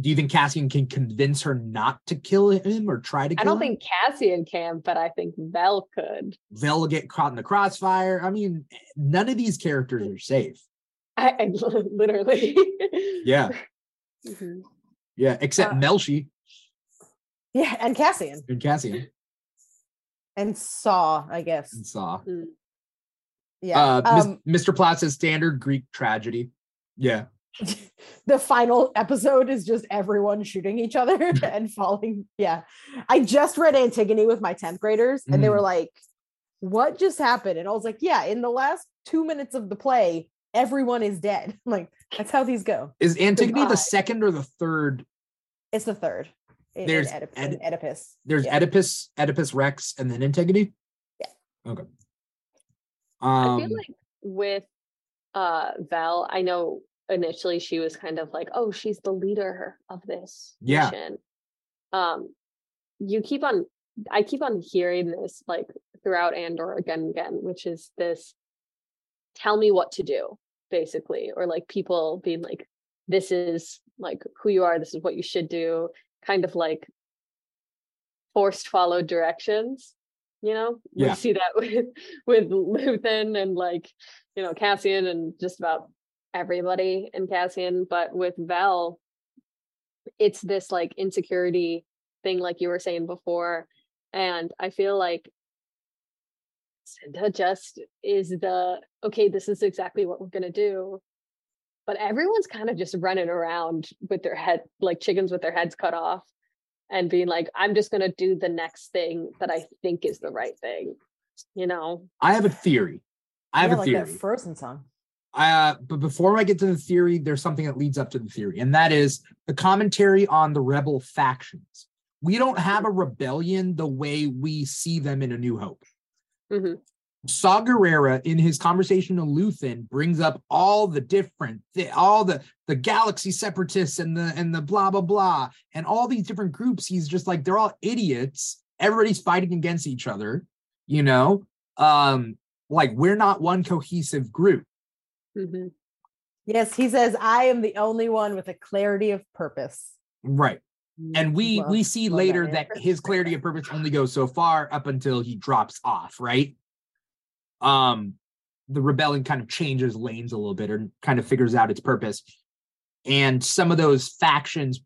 do you think Cassian can convince her not to kill him or try to kill
I don't
him?
think Cassian can, but I think Vel could.
Vel will get caught in the crossfire. I mean, none of these characters are safe.
I, I literally.
Yeah,
Mhm.
yeah, except
Uh,
Melshi
Yeah, and Cassian
and Cassian
and Saw, I guess.
and Saw.
Yeah.
Uh,
um,
Mr. Plow says standard Greek tragedy. Yeah,
the final episode is just everyone shooting each other and falling. Yeah. I just read Antigone with my 10th graders and they
Mm.
were like, what just happened? And I was like, yeah, in the last two minutes of the play, everyone is dead. Like, that's how these go.
is Antigone
Goodbye.
the second or the third?
It's the third. in- in
There's
Oedip- Oedipus.
There's
Yeah.
Oedipus, Oedipus Rex, and then Antigone.
Yeah.
Okay.
I
Um,
feel like with uh Val, I know initially she was kind of like, oh, she's the leader of this
Yeah.
mission. Um, you keep on, I keep on hearing this like throughout Andor again and again, which is this tell me what to do, basically, or like people being like, this is like who you are, this is what you should do, kind of like forced followed directions. You know,
Yeah.
we see that with with Luthen and like you know Cassian and just about everybody in Cassian, but with Vel, it's this like insecurity thing, like you were saying before, and I feel like Cinta just is the okay. This is exactly what we're gonna do, but everyone's kind of just running around with their head like chickens with their heads cut off and being like, I'm just gonna do the next thing that I think is the right thing. You know?
I have a theory. I have
Yeah,
a
like
theory.
that Frozen song.
uh, but before I get to the theory, there's something that leads up to the theory, and that is the commentary on the rebel factions. we don't have a rebellion the way we see them in A New Hope.
Mhm.
Saw Gerrera in his conversation to Luthen brings up all the different, thi- all the the galaxy separatists and the and the blah blah blah and all these different groups. He's just like they're all idiots. Everybody's fighting against each other, you know. Um, like we're not one cohesive group.
Mhm.
Yes, he says, I am the only one with a clarity of purpose.
Right. And we
Love-
we see later
that
that his clarity of purpose only goes so far up until he drops off, right? Um the rebellion kind of changes lanes a little bit or kind of figures out its purpose. And some of those factions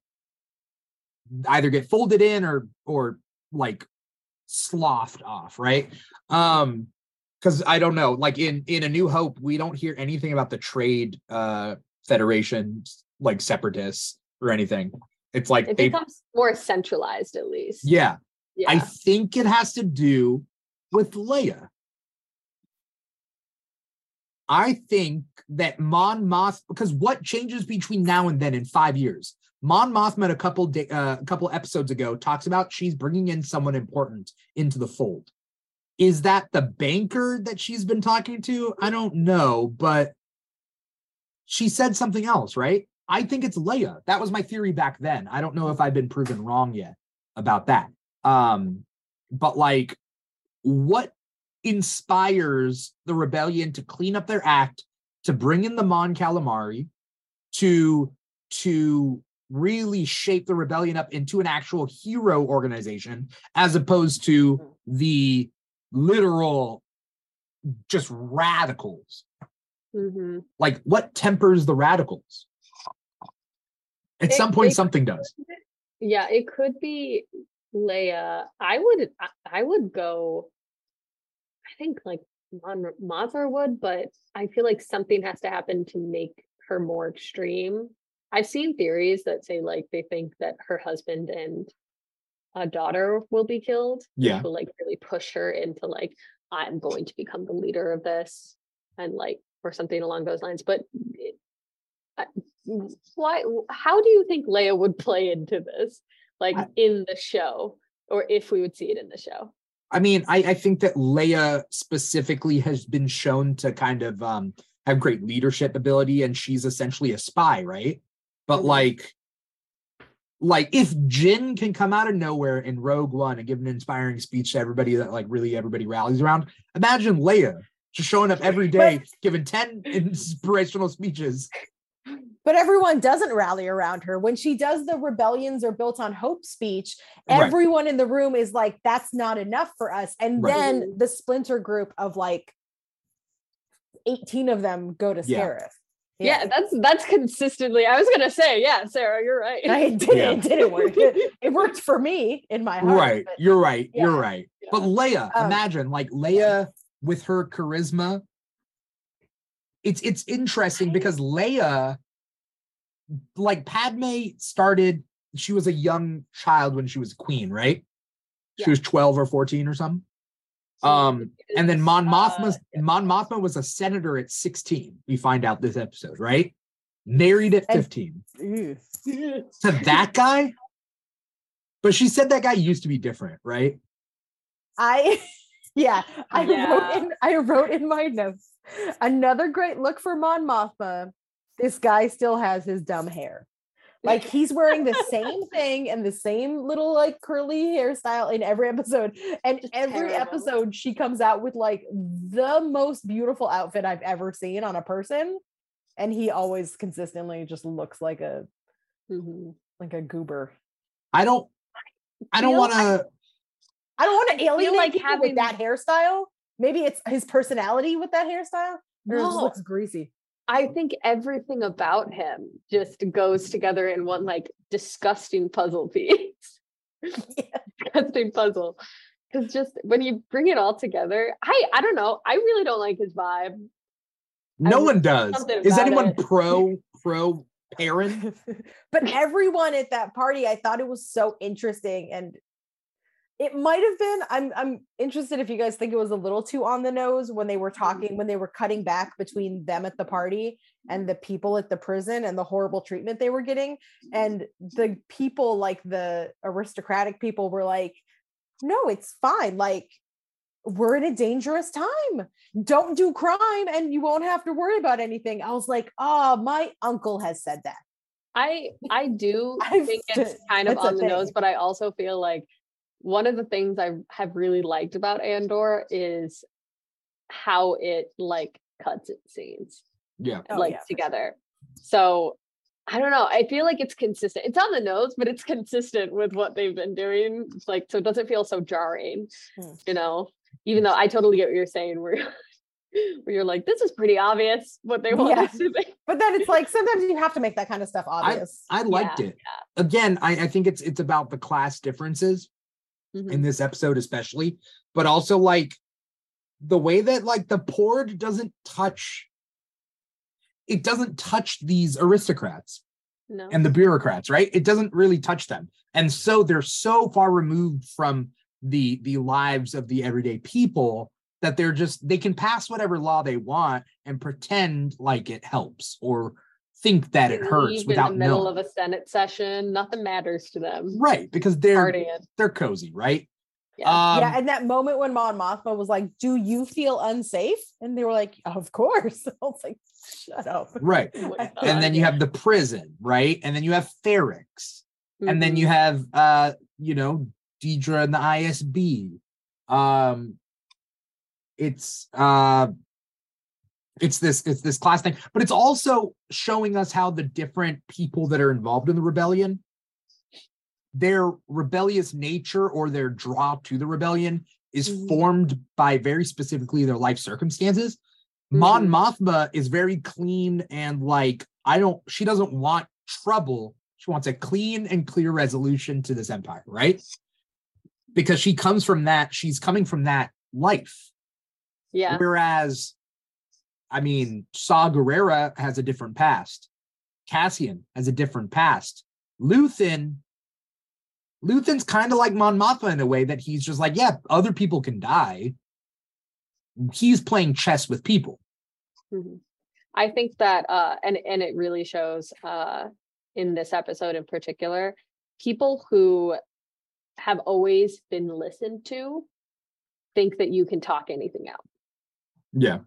either get folded in or or like sloughed off, right? Um because I don't know, like in in A New Hope, we don't hear anything about the trade uh federation like separatists or anything. It's like
It
they
becomes more centralized, at least.
yeah,
Yeah.
I think it has to do with Leia. I think that Mon Moth because what changes between now and then in five years? Mon met a couple da- uh, a couple episodes ago talks about she's bringing in someone important into the fold. Is that the banker that she's been talking to? I don't know, but she said something else, right? I think it's Leia. That was my theory back then. I don't know if I've been proven wrong yet about that. Um, but like, what inspires the rebellion to clean up their act, to bring in the Mon Calamari, to to really shape the rebellion up into an actual hero organization, as opposed to the literal just radicals.
Mhm.
Like, what tempers the radicals? At
It-
some point, something does.
Yeah, it could be Leia. I would I, would go I think like Mon Mothma would, but I feel like something has to happen to make her more extreme. I've seen theories that say like they think that her husband and a daughter will be killed.
Yeah.
Will like really push her into like, I'm going to become the leader of this and like or something along those lines. But it, I- why how do you think Leia would play into this? Like
I-
in the show, or if we would see it in the show.
I mean, I, I think that Leia specifically has been shown to kind of um, have great leadership ability, and she's essentially a spy, right? But
Mhm.
like, like if Jyn can come out of nowhere in Rogue One and give an inspiring speech to everybody that like really everybody rallies around, imagine Leia just showing up every day, giving ten inspirational speeches.
But everyone doesn't rally around her. When she does the rebellions are built on hope speech,
Right.
everyone in the room is like, that's not enough for us. And
Right.
then the splinter group of like 18 of them go to
Yeah.
Scarif.
Yeah. that's that's consistently. I was gonna say, yeah, Sara, you're right.
And it didn't,
Yeah.
it didn't work. It, it worked for me in my heart.
right,
but-
you're right, you're
yeah,
right. But Leia,
Um,
imagine like Leia with her charisma. It's it's interesting because Leia, like Padme, started. She was a young child when she was queen, right? She was twelve or fourteen or something.
She
Um, and then
is,
Mon Mothma,
uh, yeah.
Mon Mothma was a senator at sixteen. We find out this episode, right? Married at fifteen
Ew.
to that guy. But she said that guy used to be different, right?
I yeah, I wrote in I wrote in my notes. Another great look for Mon Mothma. This guy still has his dumb hair. Like he's wearing the same thing and the same little like curly hairstyle in every episode. And
Just
every
terrible.
episode she comes out with like the most beautiful outfit I've ever seen on a person. And he always consistently just looks like a
Mhm.
like a goober.
I don't. I don't want to.
I don't want to
feel
alienate
like having-
with that hairstyle. Maybe it's his personality with that hairstyle. Or it just looks greasy.
I think everything about him just goes together in one like disgusting puzzle piece. disgusting puzzle. Because just when you bring it all together, I I don't know. I really don't like his vibe.
No one does. Is anyone
it.
pro pro Perrin?
but everyone at that party, I thought it was so interesting. And it might have been i'm i'm interested if you guys think it was a little too on the nose when they were
Mm-hmm.
talking when they were cutting back between them at the party and the people at the prison and the horrible treatment they were getting. And the people like the aristocratic people were like no it's fine. Like we're in a dangerous time. Don't do crime and you won't have to worry about anything. I was like oh my uncle has said that.
I I do
I've
think it's kind of on the nose, but I also feel like one of the things I have really liked about Andor is how it like cuts its scenes
Yeah.
Oh,
like
yeah, for sure.
together. So I don't know. I feel like it's consistent. It's on the nose, but it's consistent with what they've been doing. It's like so it doesn't feel so jarring,
Hmm.
you know. Even though I totally get what you're saying, where where you're like, this is pretty obvious what they want
Yeah.
us to think.
but then it's like sometimes you have to make that kind of stuff obvious
I liked it. Again, I, I think it's it's about the class differences
Mhm.
in this episode, especially, but also like the way that like the PORD doesn't touch it doesn't touch these aristocrats
No.
and the bureaucrats, right? It doesn't really touch them. And so they're so far removed from the the lives of the everyday people that they're just they can pass whatever law they want and pretend like it helps or think that it hurts
leave
without
in the middle
knowing.
of a Senate session. Nothing matters to them.
right because they're
Partying.
they're cozy, right?
Yeah.
Um,
yeah, and that moment when Mon Mothma was like, "Do you feel unsafe?" and they were like, "Of course." I was like, "Shut up."
right. And then you have the prison, right? And then you have Ferrix. And then you have uh, you know, Dedra and the ISB. Um it's uh it's this it's this class thing, but it's also showing us how the different people that are involved in the rebellion their rebellious nature or their draw to the rebellion is
Mhm.
formed by very specifically their life circumstances. Mon
Mhm.
Mothma is very clean and like I don't she doesn't want trouble. She wants a clean and clear resolution to this empire, right? Because she comes from that, she's coming from that life.
yeah.
Whereas, I mean, Saw Gerrera has a different past. Cassian has a different past. Luthen, Luthen's kind of like Mon Mothma in a way that he's just like, yeah, other people can die. He's playing chess with people.
Mhm. I think that uh and and it really shows uh in this episode in particular people who have always been listened to think that you can talk anything out.
Yeah.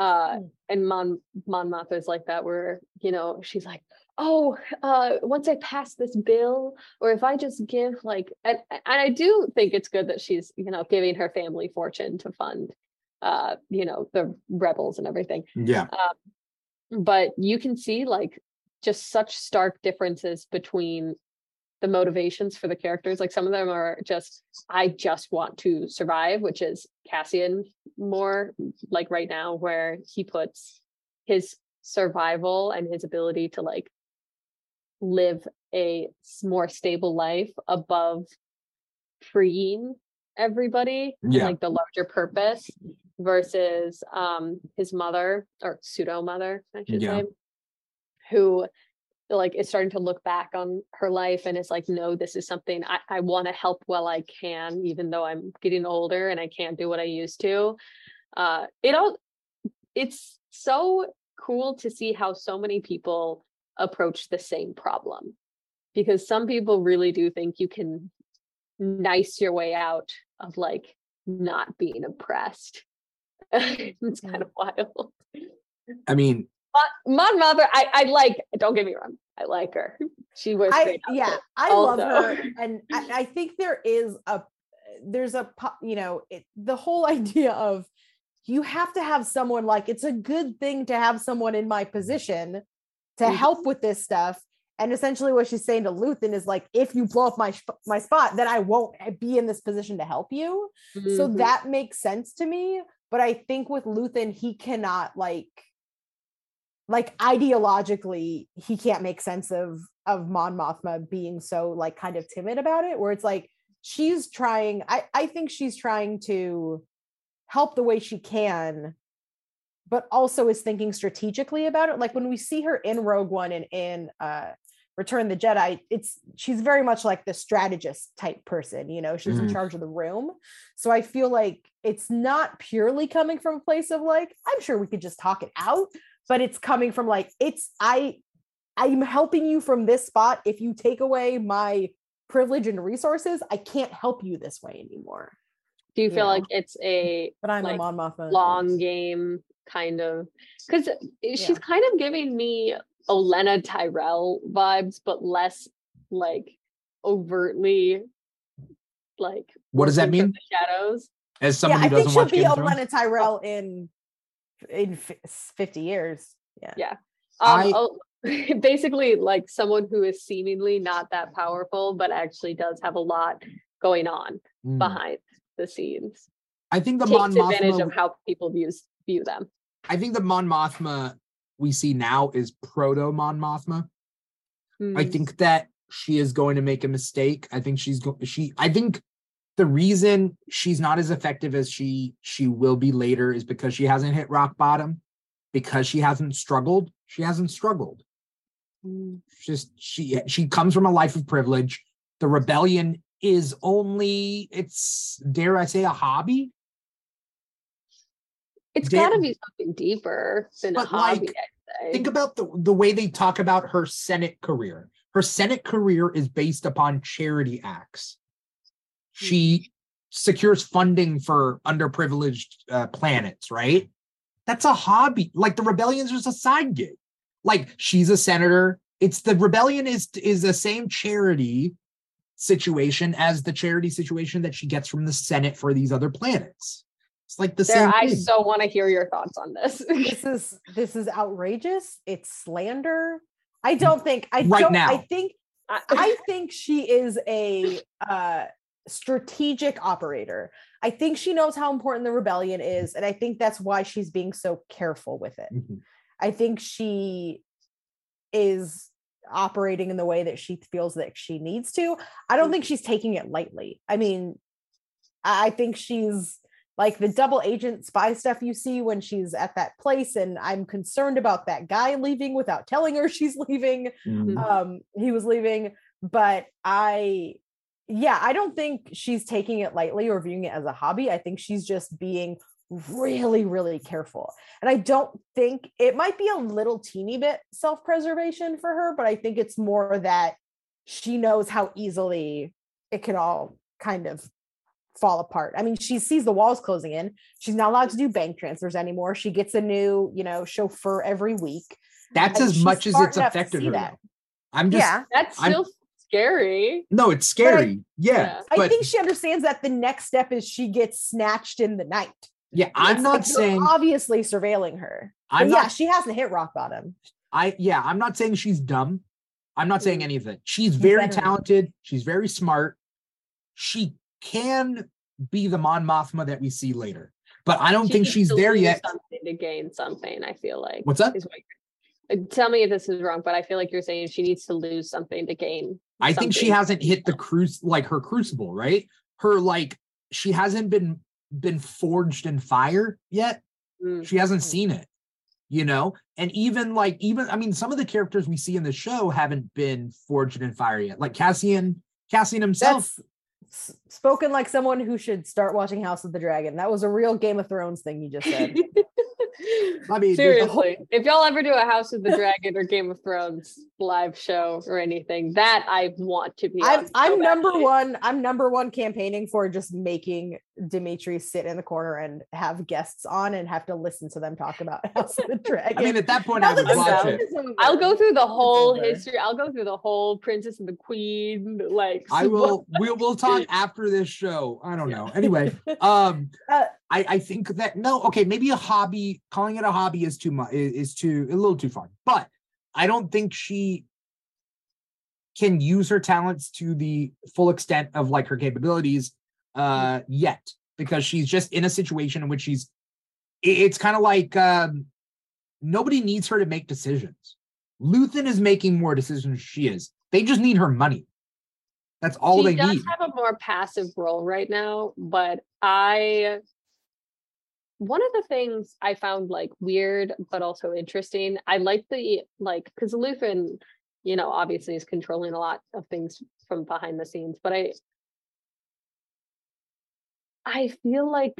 Uh
Mm.
and Mon Mon Mothma is like that where you know she's like oh uh once I pass this bill or if I just give like and, and I do think it's good that she's you know giving her family fortune to fund uh you know the rebels and everything
Yeah.
Um, but you can see like just such stark differences between the motivations for the characters like some of them are just i just want to survive which is cassian more like right now where he puts his survival and his ability to like live a more stable life above freeing everybody
Yeah.
like the larger purpose versus um his mother or pseudo mother i should
Yeah.
say who like is starting to look back on her life and it's like no this is something i, I want to help while i can even though i'm getting older and i can't do what i used to. Uh it all it's so cool to see how so many people approach the same problem because some people really do think you can nice your way out of like not being oppressed. It's kind of wild.
I mean,
Mon- Mon Mothma, I, I like. Don't get me wrong, I like her. She wears
I yeah. I love her, and I, I think there is a there's a you know it, the whole idea of you have to have someone like it's a good thing to have someone in my position to
Mhm.
help with this stuff. And essentially, what she's saying to Luthen is like, if you blow up my my spot, then I won't be in this position to help you. So
Mhm.
that makes sense to me. But I think with Luthen, he cannot like like ideologically, he can't make sense of of Mon Mothma being so like kind of timid about it, where it's like she's trying, I, I think she's trying to help the way she can, but also is thinking strategically about it. Like when we see her in Rogue One and in uh Return the Jedi, it's she's very much like the strategist type person, you know, she's in
Mm.
charge of the room. So I feel like it's not purely coming from a place of like, I'm sure we could just talk it out, but it's coming from like, it's I I'm helping you from this spot. If you take away my privilege and resources, I can't help you this way anymore.
Do you
you
feel
know.
like it's a
But I'm
Like,
a Mon Mothma.
long game kind of because she's
Yeah.
kind of giving me Olenna Tyrell vibes, but less like overtly like
What does that
working from
mean?
The shadows.
As
Yeah,
someone
I
who
think
doesn't
she'll
watch
be
Game of Thrones,
Olenna Tyrell in in f- 50 years. Yeah.
Yeah. Um, oh, basically like someone who is seemingly not that powerful, but actually does have a lot going on
Mm.
behind the scenes.
I think the Mon
Takes advantage
Mothma.
of how people views view them.
I think the Mon Mothma we see now is proto Mon Mothma. I
Mm,
think that she is going to make a mistake. I think she's going. She. I think the reason she's not as effective as she she will be later is because she hasn't hit rock bottom, because she hasn't struggled. She hasn't struggled.
mm.
Just she she comes from a life of privilege. The rebellion is only it's dare I say a hobby.
It's got to be something deeper than a hobby.
like, think about the, the way they talk about her Senate career. Her Senate career is based upon charity acts. She secures funding for underprivileged uh, planets, right? That's a hobby. Like the rebellion's just a side gig. Like she's a senator. It's the rebellion is is the same charity situation as the charity situation that she gets from the Senate for these other planets. It's like the
Sara,
same
I
thing.
so want to hear your thoughts on this.
This is this is outrageous. It's slander. I don't think I
Right
don't
now.
I think
I,
I think she is a uh strategic operator. I think she knows how important the rebellion is and I think that's why she's being so careful with it.
Mhm.
I think she is operating in the way that she feels that she needs to. I don't think she's taking it lightly. I mean, I think she's like the double agent spy stuff you see when she's at that place, and I'm concerned about that guy leaving without telling her she's leaving.
Mhm.
Um, he was leaving, but I yeah, I don't think she's taking it lightly or viewing it as a hobby. I think she's just being really, really careful. And I don't think it might be a little teeny bit self preservation for her, but I think it's more that she knows how easily it can all kind of fall apart. I mean, she sees the walls closing in. She's not allowed to do bank transfers anymore. She gets a new, you know, chauffeur every week.
That's
and
as much as it's affected her.
that.
I'm just
yeah.
that's
I'm-
still scary.
no, it's scary. yeah,
Yeah.
I think she understands that the next step is she gets snatched in the night.
yeah, I'm
It's
not
like
saying
obviously surveilling her.
I'm
yeah,
not.
she hasn't hit rock bottom.
I yeah, I'm not saying she's dumb. I'm not saying
Mm.
anything. She's very
better
talented. She's very smart. She can be the Mon Mothma that we see later, but I don't
She
think she's there yet.
Something to gain something. I feel like.
What's that?
is what you're- uh, Tell me if this is wrong, but I feel like you're saying she needs to lose something to gain.
I think she hasn't hit the cruise like her crucible, right? Her like she hasn't been been forged in fire yet.
Mm.
She hasn't
Mm.
seen it, you know? And even like, even, I mean, some of the characters we see in the show haven't been forged in fire yet. Like Cassian, Cassian himself.
That's spoken like someone who should start watching House of the Dragon. That was a real Game of Thrones thing you just said.
I mean, there's a whole-
Seriously, if y'all ever do a House of the Dragon or Game of Thrones live show or anything, that I want to be.
I'm I'm number one. I'm number one campaigning for just making Dimithri sit in the corner and have guests on and have to listen to them talk about House of the Dragon.
I mean, at that point, I would
that the
watch
down.
it.
season is over-
I'll go through the whole history. I'll go through the whole Princess and the Queen. Like
I will. We'll we'll talk after this show. I don't know. Anyway, um,
Uh,
I I think that no, okay, maybe a hobby. Calling it a hobby is too much. Is too a little too far. But I don't think she can use her talents to the full extent of like her capabilities uh yet because she's just in a situation in which she's. It's kind of like um nobody needs her to make decisions luthen is making more decisions than she is they just need her money that's all
she
they
does
need
have a more passive role right now, but I one of the things I found like weird but also interesting. I like the like because Luthen you know, obviously is controlling a lot of things from behind the scenes. But I I feel like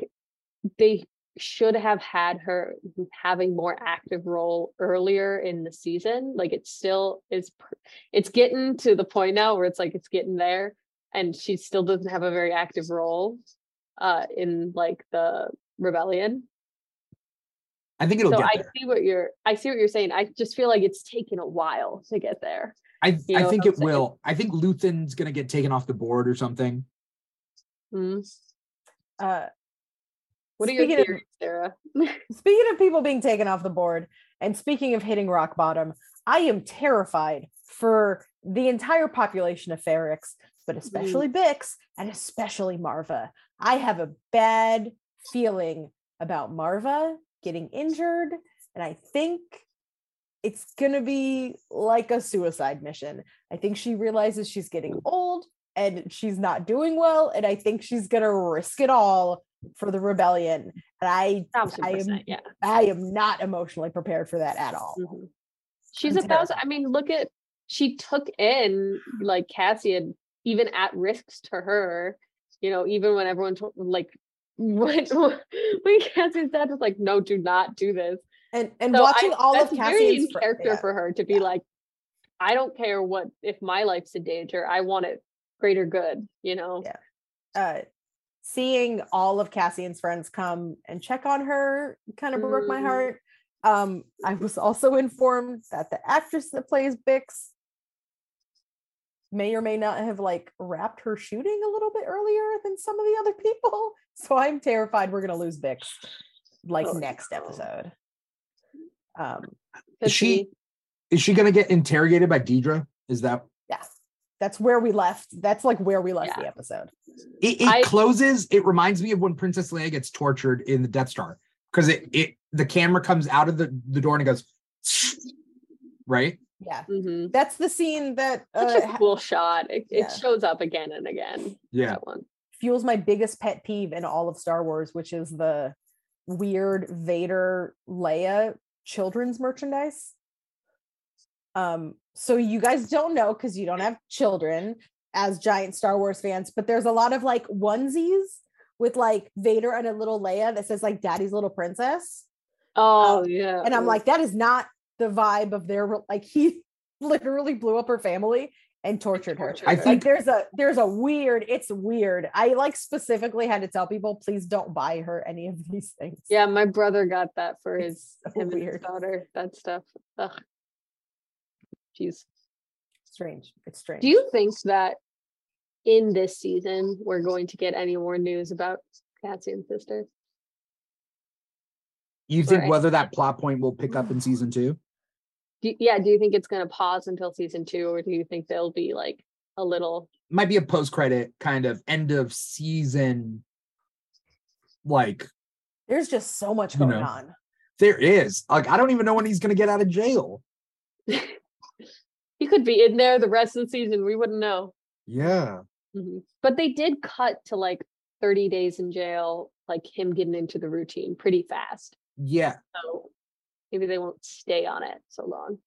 they should have had her having more active role earlier in the season like it still is it's getting to the point now where it's like it's getting there and she still doesn't have a very active role uh in like the rebellion
I think it'll
so I see what you're I see what you're saying. I just feel like it's taken a while to get there.
I,
you
I
know
think
I'm
it
saying?
will. I think Luthen's gonna get taken off the board or something.
Mm.
Uh,
What are your
Speaking of-
Sara?
speaking of people being taken off the board, and speaking of hitting rock bottom, I am terrified for the entire population of Ferrix, but especially Bix and especially Maarva. I have a bad feeling about Maarva getting injured, and I think it's gonna be like a suicide mission. I think she realizes she's getting old and she's not doing well, and I think she's gonna risk it all for the rebellion. And I I am
yeah.
I am not emotionally prepared for that at all.
Mhm. She's
I'm
a thousand. I mean, look at she took in like Cassian even at risks to her. You know, even when everyone told like when when Cassian's dad was like, "No, do not do this."
And and
So
watching
I,
all of Cassian's
character
yeah.
for her to be
yeah.
like, "I don't care what if my life's in danger. I want it greater good." You know.
Yeah. uh seeing all of Cassian's friends come and check on her kind of broke my
Mm.
heart. Um, I was also informed that the actress that plays Bix may or may not have like wrapped her shooting a little bit earlier than some of the other people. So I'm terrified we're gonna lose Bix like
Oh,
next episode. Um,
Could
she-
be.
Is she gonna get interrogated by Dedra? Is that
yeah, that's where we left. That's like where we left
Yeah.
the episode.
it, it
I-
closes? It reminds me of when Princess Leia gets tortured in the Death Star because it it the camera comes out of the, the door and it goes right.
Yeah,
Mhm.
that's the scene that
Such
uh,
a
ha-
cool shot. It,
yeah.
it shows up again and again.
Yeah.
That one.
fuels my biggest pet peeve in all of Star Wars, which is the weird Vader Leia children's merchandise. Um, so you guys don't know because you don't have children as giant Star Wars fans, but there's a lot of like onesies with like Vader and a little Leia that says like Daddy's little princess.
Oh um, yeah.
And I'm like, that is not the vibe of their like he literally blew up her family and tortured her.
Tortured
I
her.
Like
think
there's a there's a weird, it's weird. I like specifically had to tell people, please don't buy her any of these things.
Yeah, my brother got that for his
so
him and his daughter. That stuff. Ugh. Jeez.
Strange. It's strange.
Do you think that in this season we're going to get any more news about Cassian's sister?
you think
Right.
whether that plot point will pick up in season two?
Do, yeah, do you think it's going to pause until season two, or do you think they'll be like a little?
Might be a post credit kind of end of season. Like
There's just so much
You
going
know.
on.
there is like I don't even know when he's gonna get out of jail.
He could be in there the rest of the season. We wouldn't know.
Yeah.
Mhm. But they did cut to like 30 days in jail, like him getting into the routine pretty fast.
Yeah.
So maybe they won't stay on it so long.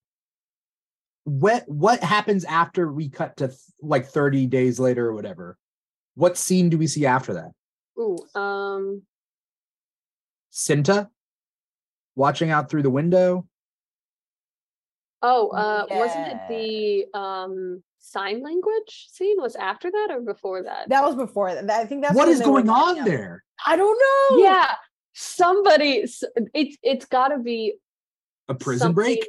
what what happens after we cut to th- like 30 days later or whatever what scene do we see after that
Ooh, um,
cinta watching out through the window
oh, uh, wasn't it the um sign language scene was after that or before that?
That was before that. I think that's
what
when
is
they were
going on
up.
there
I don't know.
yeah, somebody. It's it's got to be
a prison break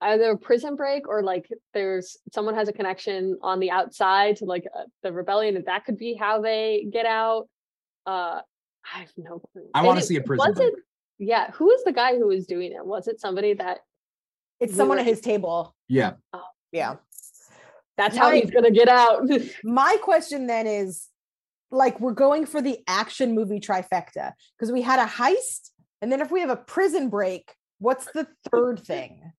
Either a prison break or like there's someone has a connection on the outside to like uh, the rebellion, and that could be how they get out. Uh, I have no clue.
I wanna see a prison
was
break.
it- yeah, who was the guy who was doing it? Was it somebody that
It's someone
were-
at his table.
yeah oh.
Yeah.
that's how
Right.
he's gonna get out?
My question then is like we're going for the action movie trifecta because we had a heist and then if we have a prison break, what's the third thing?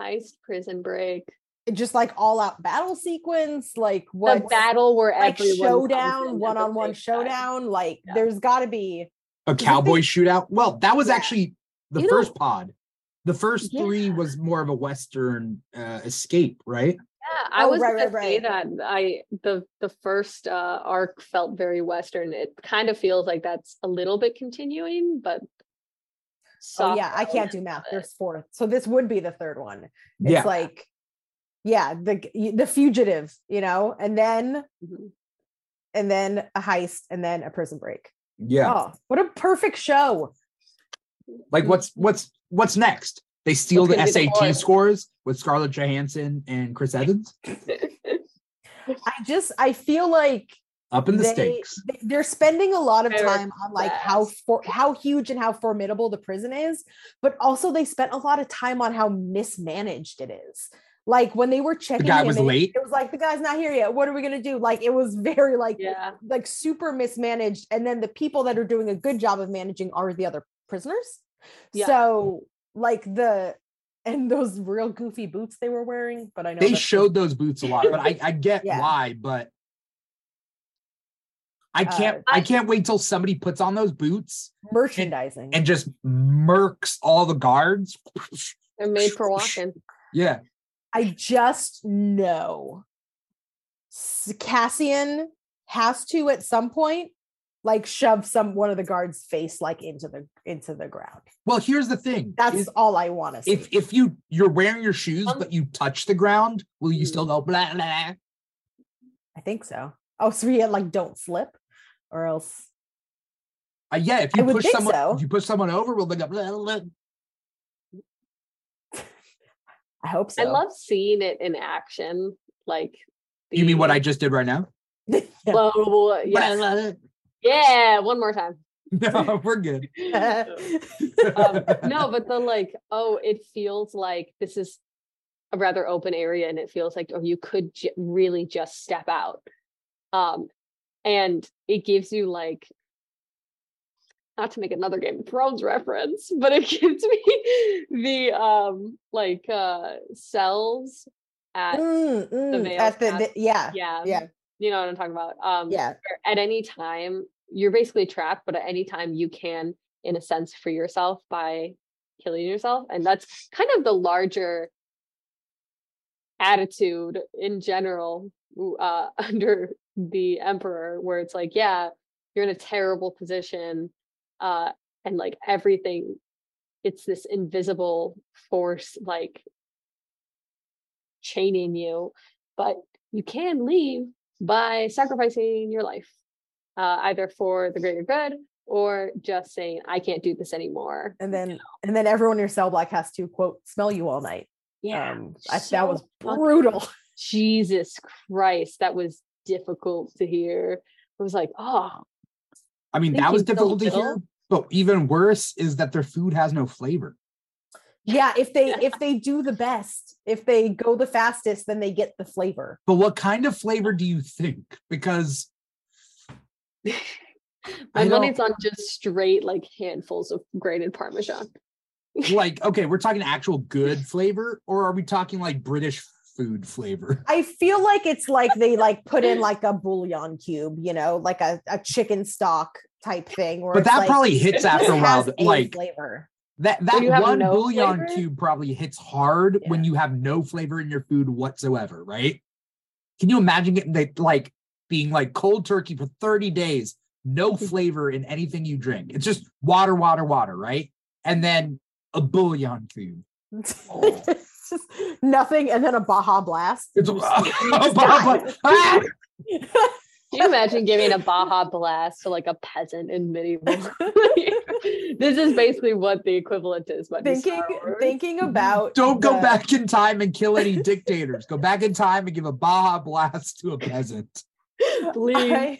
Heist, prison break,
just like all out battle sequence, like
the
what
battle where
like
everyone
showdown, one on one
same time.
showdown. Like
Yeah.
there's got to be
a cowboy shootout well that was
Yeah.
actually the
You know-
first pod The first three was more of a Western uh, escape, right?
Yeah, I
Oh,
was
right,
gonna
right,
say
right.
that I the the first uh arc felt very Western. It kind of feels like that's a little bit continuing, but
Oh yeah, I can't do math. There's four. So this would be the third one. It's
yeah.
like, yeah, the the fugitive, you know, and then
Mhm.
and then a heist and then a prison break.
yeah.
Oh, what a perfect show.
Like what's what's what's next? They steal the
gonna the
SAT scores with Scarlett Johansson and Chris Evans
I just I feel like
up in the
they,
stakes.
they- They're spending a lot of
They're
time on like how for how huge and how formidable the prison is, but also they spent a lot of time on how mismanaged it is. Like when they were checking
guy
him
was
in,
late?
It was like the guy's not here yet. What are we gonna do? Like it was very like
yeah.
like super mismanaged, and then the people that are doing a good job of managing are the other prisoners.
Yeah.
So like the and those real goofy boots they were wearing, but I know
They
that's
showed those boots a lot, but I, I get
Yeah.
why, but I can't
Uh,
I
I-
can't wait till somebody puts on those boots
merchandising.
and just murks all the guards.
They're made for walking.
Yeah.
I just know S- Cassian has to at some point like shove some one of the guards face like into the into the ground.
Well, here's the thing.
That's
is
all I want to see.
if if you you're wearing your shoes
Um,
but you touch the ground, will you
Hmm.
still go blah blah?
I think so. Oh, so yeah, like don't slip or else
Uh, yeah, if you
would
push someone
so.
if you push someone over, will they go blah, blah, blah?
I hope so.
I love seeing it in action. Like
You mean what I just did right now?
Yeah.
Blah, blah, blah,
Blah,
yes.
blah, blah.
Yeah, one more time.
No, we're good.
um, no, but the like, oh, it feels like this is a rather open area, and it feels like, oh, you could j- really just step out. Um, and it gives you like, not to make another Game of Thrones reference, but it gives me the um like uh cells at
Mm, mm,
veil
at the,
cast.
the- yeah,
yeah
yeah,
you know what I'm talking about. Um,
yeah.
at any time you're basically trapped but at any time you can in a sense free yourself by killing yourself and that's kind of the larger attitude in general uh, under the emperor where it's like yeah you're in a terrible position uh and like everything it's this invisible force like chaining you but you can leave by sacrificing your life, uh, either for the greater good or just saying, I can't do this anymore.
And then and then everyone in your cell block has to quote smell you all night.
Yeah.
um, I, that was brutal.
Jesus Christ. That was difficult to hear. It was like, oh,
I mean,
Think
that was difficult to hear, but even worse is that their food has no flavor.
Yeah, if they if they do the best, if they go the fastest, then they get the flavor.
But what kind of flavor do you think? Because
my money's on just straight like handfuls of grated Parmesan.
like, okay, we're talking actual good flavor, or are we talking like British food flavor?
I feel like it's like they like put in like a bouillon cube, you know, like a, a chicken stock type thing.
But that
like,
probably hits after a while. Like
flavor.
that that one
no
bouillon
flavor?
cube probably hits hard when you have no flavor in your food whatsoever, right? Can you imagine getting that like being like cold turkey for 30 days, no flavor in anything you drink? It's just water, water, water, right? And then a bouillon cube.
it's just nothing, and then a Baja Blast.
It's
You just- you just die.
Ah!
Can you imagine giving a Baja blast to like a peasant in medieval? this is basically what the equivalent is. But
thinking thinking about
Don't go
the-
back in time and kill any dictators. Go back in time and give a Baja blast to a peasant.
Please.
I,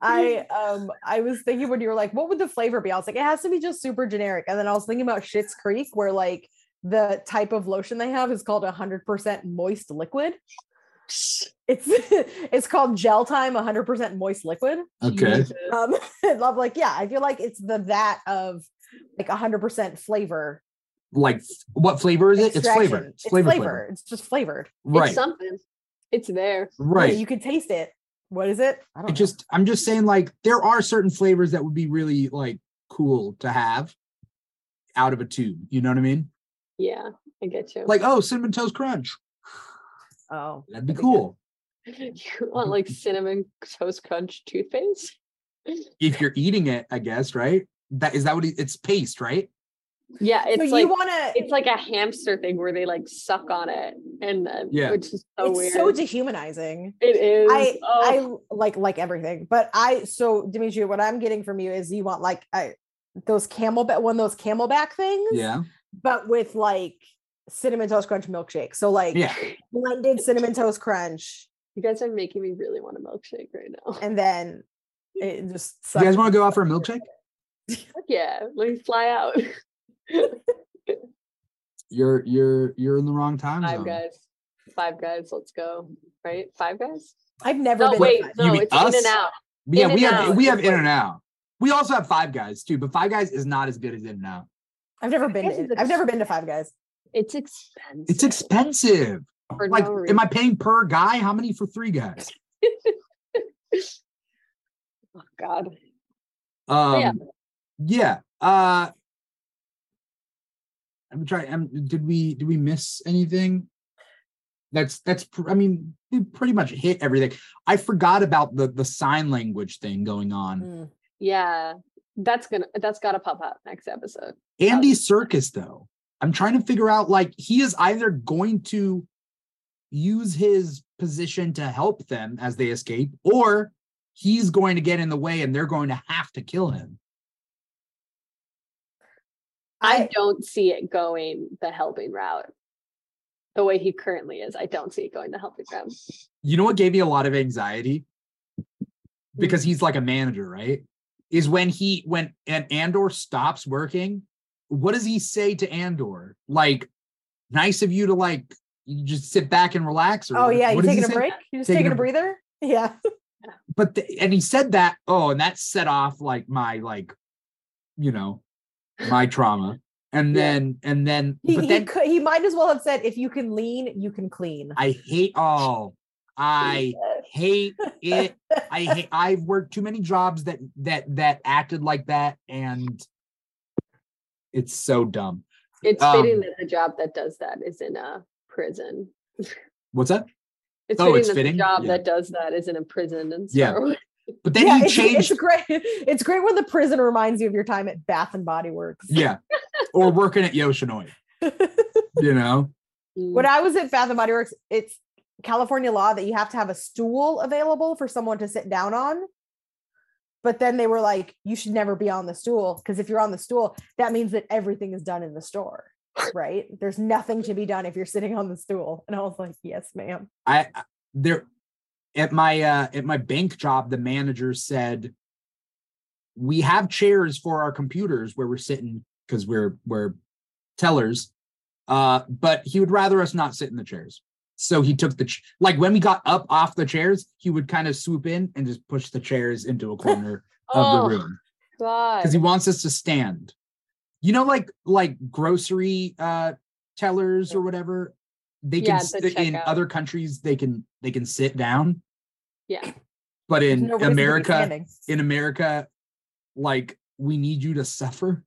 I um I was thinking when you were like, what would the flavor be? I was like, it has to be just super generic. And then I was thinking about Schitt's Creek, where like the type of lotion they have is called hundred percent moist liquid. It's it's called gel time 100% moist liquid.
Jesus.
Um love like yeah, I feel like it's the that of like 100% flavor.
Like what flavor is it? It's flavored. It's
It's
flavor,
flavor.
flavor.
It's just flavored.
Right.
It's something. It's there.
Yeah,
right.
you can taste it. What is it? I
I
don't know.
just I'm just saying like there are certain flavors that would be really like cool to have out of a tube. You know what I mean?
Yeah, I get you.
Like, oh, cinnamon toast crunch.
Oh,
That'd be
Okay.
cool.
you want like cinnamon toast crunch toothpaste?
If you're eating it, I guess, right? That is that what it- it's paste, right?
Yeah, it's
so
like
you want to?
it's like a hamster thing where they like suck on it and then
Yeah.
which is so
it's
weird.
so dehumanizing.
it is.
I
oh,
I like like everything, but I so Dimithri, what I'm getting from you is you want like I those camelback one of those camelback things,
Yeah.
but with like cinnamon toast crunch milkshake. So like
Yeah.
blended cinnamon toast crunch,
you guys are making me really want a milkshake right now.
and then it just.
You guys want to go out for a milkshake?
Fuck yeah, let me fly out.
You're you're you're in the wrong time
Five
zone.
guys. Five guys, let's go. Right? Five guys?
I've never
No,
been.
wait,
to Five-
You
no,
mean
it's in and out.
Yeah,
In
we have
Out
we have in and out. We also have five guys too, but five guys is not as good as in and out.
I've never been. To, I've never been to Five Guys.
It's expensive.
It's expensive.
For
Like,
no
am I paying per guy? How many for three guys?
Oh God.
Um,
yeah.
yeah. Uh, I'm trying. I'm, did we did we miss anything? That's that's. I mean, we pretty much hit everything. I forgot about the the sign language thing going on.
Mm.
Yeah. That's gonna that's gotta pop up next episode.
Andy Serkis, though, I'm trying to figure out like he is either going to use his position to help them as they escape, or he's going to get in the way and they're going to have to kill him.
I,
I
don't see it going the helping route. The way he currently is, I don't see it going the helping route.
You know what gave me a lot of anxiety? Hmm. Because he's like a manager, right? Is when he when and Andor stops working, what does he say to Andor? Like, nice of you to like you just sit back and relax. Or
Oh
what-
yeah, you
what
taking a
say?
break? You just
Taking
taking,
a
a breather? Yeah.
but the, and he said that oh and that set off like my like you know my trauma and
Yeah.
then and then
He,
but
he could he might as well have said if you can lean, you can clean.
i hate all i hate it i hate i've worked too many jobs that that that acted like that and it's so dumb
It's
Um,
fitting that the job that does that is in a prison.
what's that
It's
Oh,
fitting
it's
that
fitting?
the job
Yeah.
that does that is in a prison and
Yeah. But then
yeah,
he
it's,
changed
it's great. It's great when the prison reminds you of your time at Bath and Body Works.
yeah or working at yoshinoya you know
when I was at Bath and Body Works, it's California law that you have to have a stool available for someone to sit down on. But then they were like, you should never be on the stool because if you're on the stool, that means that everything is done in the store, right? There's nothing to be done if you're sitting on the stool. And I was like, yes, ma'am.
I- there at my uh at my bank job, the manager said we have chairs for our computers where we're sitting because we're we're tellers. Uh, but he would rather us not sit in the chairs. So he took the ch- like when we got up off the chairs, he would kind of swoop in and just push the chairs into a corner of
oh
the room because he wants us to stand. You know, like like grocery uh tellers or whatever. They can
Yeah,
s-
the
in other countries they can they can sit down,
yeah.
but in
no reason to be
America, in America, like we need you to suffer.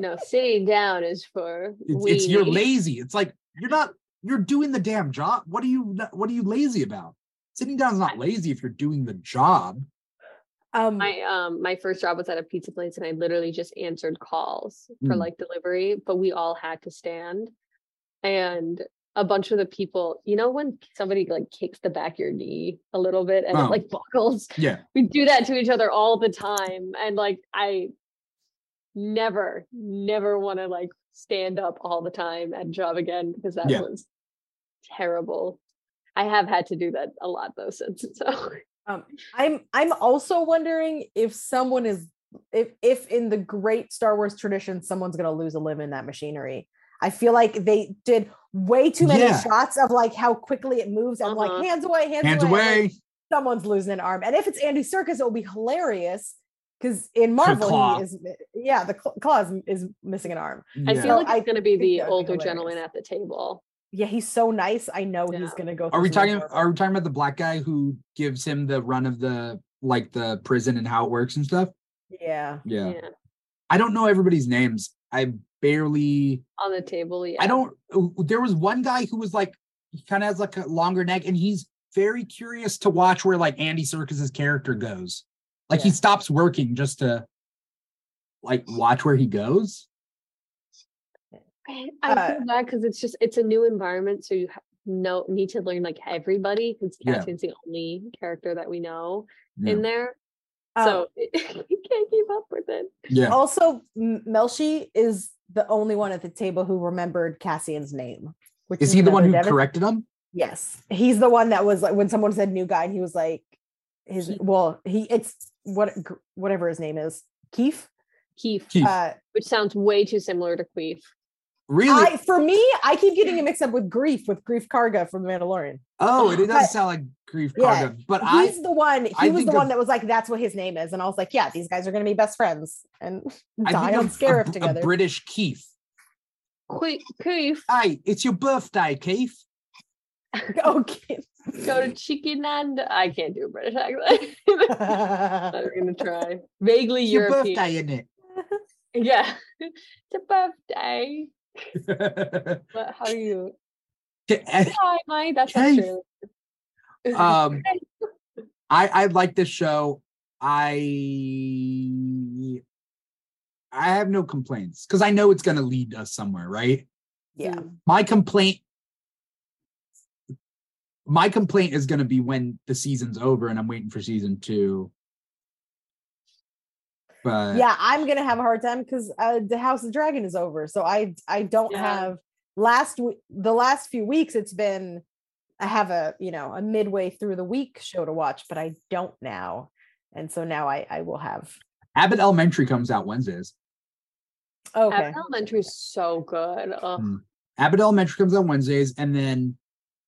No, sitting down is for
It's, it's you're lazy. It's like you're not you're doing the damn job. What are you what are you lazy about? Sitting down is not lazy if you're doing the job.
Um,
My um my first job was at a pizza place and I literally just answered calls for
Mm.
like delivery, but we all had to stand. And a bunch of the people, you know, when somebody like kicks the back of your knee a little bit and
Oh.
it like buckles,
Yeah.
we do that to each other all the time. And like I never, never want to like stand up all the time at a job again because that
Yeah.
was terrible. I have had to do that a lot though since. So
Um, I'm I'm also wondering if someone is if if in the great Star Wars tradition someone's gonna lose a limb in that machinery. I feel like they did way too many
Yeah.
shots of like how quickly it moves. I'm
Uh-huh.
like hands away, hands,
Hands
away.
Away.
someone's losing an arm, and if it's Andy Serkis, it will be hilarious because in Marvel he is yeah the cl- claw is, is missing an arm.
I feel like
I
it's going to be the
that would be
older gentleman at the table.
Yeah, he's so nice. I know he's gonna go.
Are we talking?
horrible-
Are we talking about the black guy who gives him the run of the like the prison and how it works and stuff?
Yeah.
Yeah,
Yeah.
I don't know everybody's names. I barely
on the table. Yeah.
I don't there was one guy who was like he kind of has like a longer neck and he's very curious to watch where like Andy Serkis's character goes. Like he stops working just to like watch where he goes.
I I
Uh,
feel bad because it's just it's a new environment, so you ha- know need to learn like everybody because
Yeah.
The only character that we know
Yeah.
in there.
Um,
So you can't keep up with it.
yeah.
Also, M- Melshi is the only one at the table who remembered Cassian's name. Which
Is he the one who
Devin-
corrected him?
Yes, he's the one that was like when someone said new guy, and he was like, his
Keef.
well, he it's what whatever his name is, Keef.
Keef,
Keef.
Uh,
which sounds way too similar to Queef.
Really?
I for me, I keep getting him mixed up with Greef with Greef Karga from The Mandalorian.
oh, it, it does
but-
sound like Greef
Yeah,
Karga, but I
He's the one. He
I
was the one
of-
that was like, "That's what his name is," and I was like, "Yeah, these guys are going to be best friends and
I
die
think
on
of a,
Scarif
a
together."
British Keith.
Que- Queef,
Hi, it's your birthday, Keith.
Oh, okay.
go to Chicken and I can't do a British accent. I'm gonna try vaguely
It's your
European.
birthday, isn't it?
Yeah, it's a birthday. What, how are you? Hi, Mike. That's
Keith.
Australian.
um I I like this show. I I have no complaints because I know it's gonna lead us somewhere, right?
yeah.
Mm.
My complaint my complaint is gonna be when the season's over and I'm waiting for season two. But
yeah i'm gonna have a hard time because uh, the house of dragon is over so i i don't
Yeah.
have last week the last few weeks it's been i have a you know a midway through the week show to watch but i don't now and so now i i will have
Abbott Elementary comes out Wednesdays.
okay
Abbott Elementary is so good. Ugh.
Mm. Abbott Elementary comes out Wednesdays, and then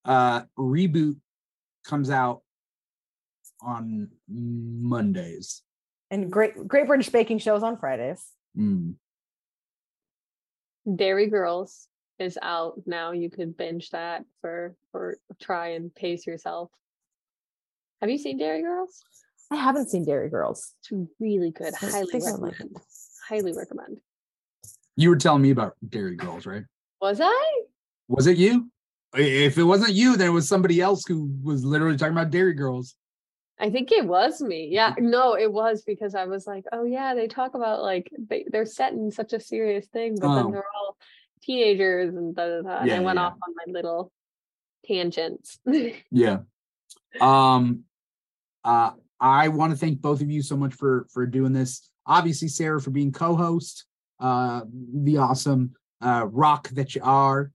uh reboot comes out on Mondays.
And great great british baking shows on fridays
Mm.
Derry Girls is out now. You could binge that for for try and pace yourself. Have you seen Derry Girls?
i haven't seen derry girls
It's really good.
I
Highly
think I like
recommend. Highly recommend.
You were telling me about Derry Girls, right?
Was I?
Was it you? If it wasn't you, then it was somebody else who was literally talking about Derry Girls.
I think it was me. Yeah, no, it was because I was like, oh yeah, they talk about like they, they're setting such a serious thing, but
Oh.
then they're all teenagers and da da da. And
Yeah,
I went
yeah.
off on my little tangents.
Yeah. Um uh I want to thank both of you so much for for doing this. Obviously, Sara for being co-host, uh the awesome uh rock that you are.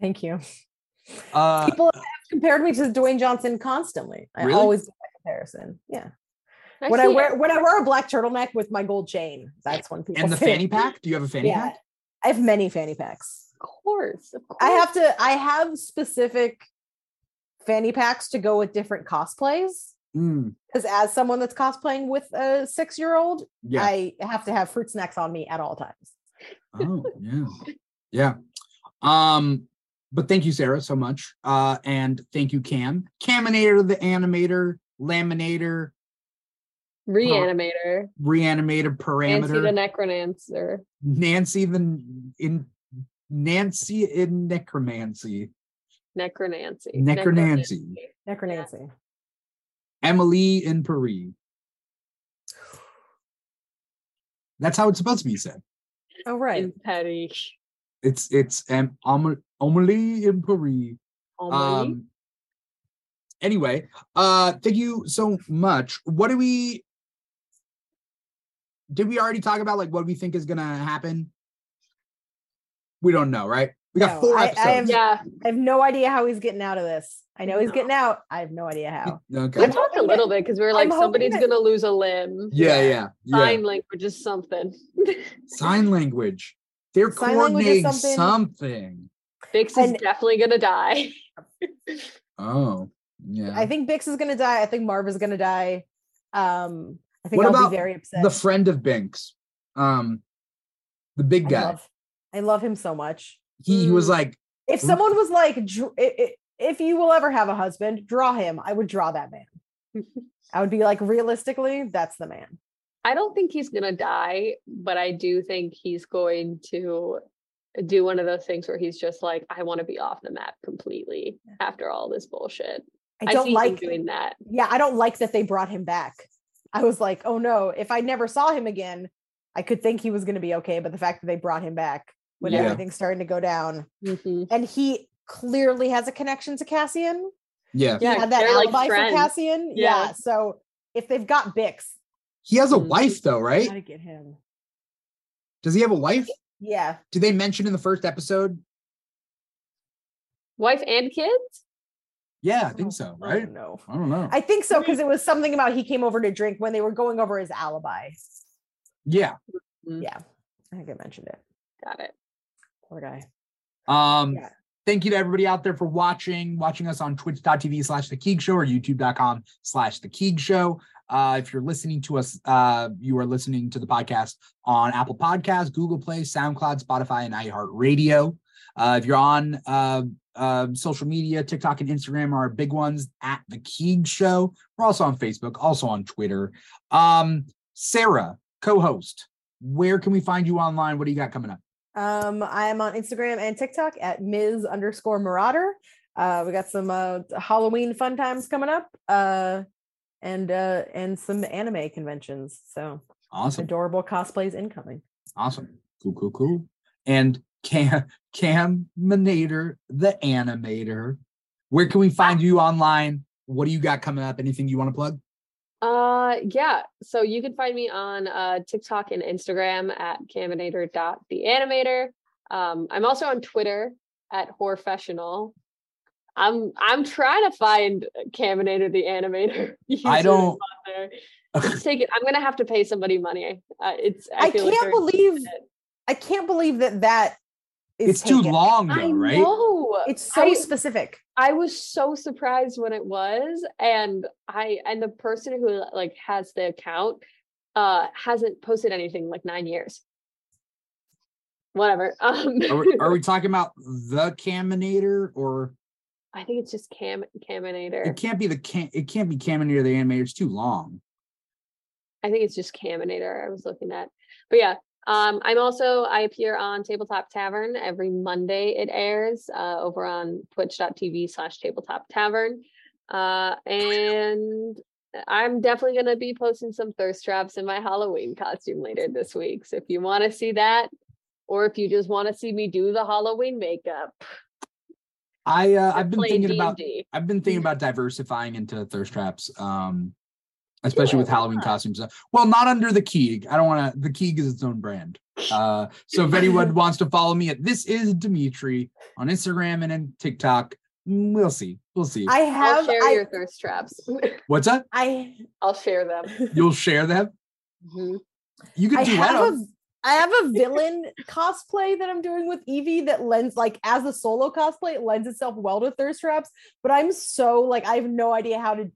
thank you
Uh
people have compared me to dwayne johnson constantly i
Really?
always make that comparison yeah
I
when I
see
wear
it.
when I wear a black turtleneck with my gold chain, that's when people
and the
say-
fanny pack? Do you have a fanny
Yeah,
pack?
I have many fanny packs.
Of course, of course.
I have to. I have specific fanny packs to go with different cosplays.
Mm,
Because as someone that's cosplaying with a six year old,
yeah.
I have to have fruit snacks on me at all times.
Oh, yeah. Yeah. Um, but thank you, Sara, so much. Uh, and thank you, Cam. Caminator, the animator, laminator,
reanimator.
reanimator, parameter.
Nancy the
parameter,
Necronancer.
Nancy the in Nancy in necromancy,
Necronancy.
Necronancy.
Necronancy.
Emily in Paris. That's how it's supposed to be said.
Oh right.
In Paris.
It's it's um Am- Amelie in Paris. Um anyway, uh thank you so much. What do we did we already talk about like what we think is gonna happen? We don't know, right? We got
No,
four
I- I
episodes.
have-
yeah,
I have no idea how he's getting out of this. I know he's getting out. I have no idea how.
okay.
we
I'm
talked a little bit because we were
I'm
like, somebody's
that-
gonna lose a limb.
Yeah, yeah, yeah.
Sign language is something.
Sign language. They're
Sign language
coordinating
something-
something.
Bix is
And-
definitely gonna die.
Oh, yeah.
I think Bix is gonna die. I think Marv is gonna die. Um, I think
What
I'll
about
be very upset.
the friend of Binks. Um the big
I
guy.
love, I love him so much.
he, he was
Mm.
like,
If someone was like, "Dr- i- i- if you will ever have a husband, draw him. I would draw that man. I would be like, realistically, that's the man.
I don't think he's gonna die, but I do think he's going to do one of those things where he's just like, I want to be off the map completely after all this bullshit.
I don't
see him
like
doing that.
yeah, I don't like that they brought him back. I was like, oh no, if I never saw him again, I could think he was going to be okay. But the fact that they brought him back when
Yeah.
everything's starting to go down,
Mhm.
and he clearly has a connection to Cassian.
Yeah.
He
Yeah,
had that
they're like
alibi for. Cassian. Yeah.
Yeah.
So if they've got Bix,
He has a
Mhm.
wife though, right?
gotta get him.
Does he have a wife?
Yeah.
Do they mention in the first episode?
Wife and kids?
Yeah, I think so,
Oh,
right?
no.
I don't know.
I think so because it was something about he came over to drink when they were going over his alibi.
yeah.
Yeah. I think I mentioned it.
Got it.
Poor guy.
Um,
Yeah.
thank you to everybody out there for watching, watching us on twitch.tv slash the Keeg Show or youtube.com slash the Keeg Show. Uh, if you're listening to us, uh, you are listening to the podcast on Apple Podcasts, Google Play, SoundCloud, Spotify, and iHeartRadio. Uh, if you're on uh, uh, social media, TikTok and Instagram are our big ones at the Keeg Show. We're also on Facebook, also on Twitter. Um, Sara, co-host, where can we find you online? What do you got coming up?
Um, I am on Instagram and TikTok at Ms underscore Marauder. Uh, we got some uh, Halloween fun times coming up, uh, and uh, and some anime conventions. So
Awesome.
adorable cosplays incoming.
Awesome. Cool, cool, cool. And Cam Caminator, the animator. Where can we find you online? What do you got coming up? Anything you want to plug?
Uh yeah. So you can find me on uh TikTok and Instagram at caminator.theanimator. Um, I'm also on Twitter at horfessional. I'm I'm trying to find Caminator the animator.
I don't-
on there. It's taking I'm gonna have to pay somebody money. Uh, it's I,
I can't
they're-
believe I can't believe that that is
It's too
taken.
long,
I
though, right?
know.
It's so
I-
specific.
I was so surprised when it was, and I and the person who like has the account uh hasn't posted anything in, like nine years. Whatever. Um,
Are we, are we talking about the Caminator or
I think it's just Cam Caminator.
it can't be the cam it can't be Caminator the animator. It's too long.
I think it's just Caminator I was looking at. But yeah, um, I'm also I appear on Tabletop Tavern every Monday. It airs uh, over on twitch.tv slash tabletop tavern. Uh, and I'm definitely gonna be posting some thirst traps in my Halloween costume later this week. So if you want to see that, or if you just want to see me do the Halloween makeup,
I uh,
or
I've been thinking about
D&D.
I've been thinking about diversifying into thirst traps. Um especially with
Yeah, why
Halloween
not?
costumes. Uh, Well, not under the Keeg. I don't want to the Keeg is its own brand. Uh so if anyone wants to follow me at this is Dimithri on Instagram and in TikTok, we'll see. We'll see.
I
I'll
have
share
I,
your thirst traps.
What's up?
I
I'll share them.
You'll share them?
Mhm.
You can do that.
I have a villain cosplay that I'm doing with Evie that lends like as a solo cosplay, it lends itself well to thirst traps. But I'm so like I have no idea how to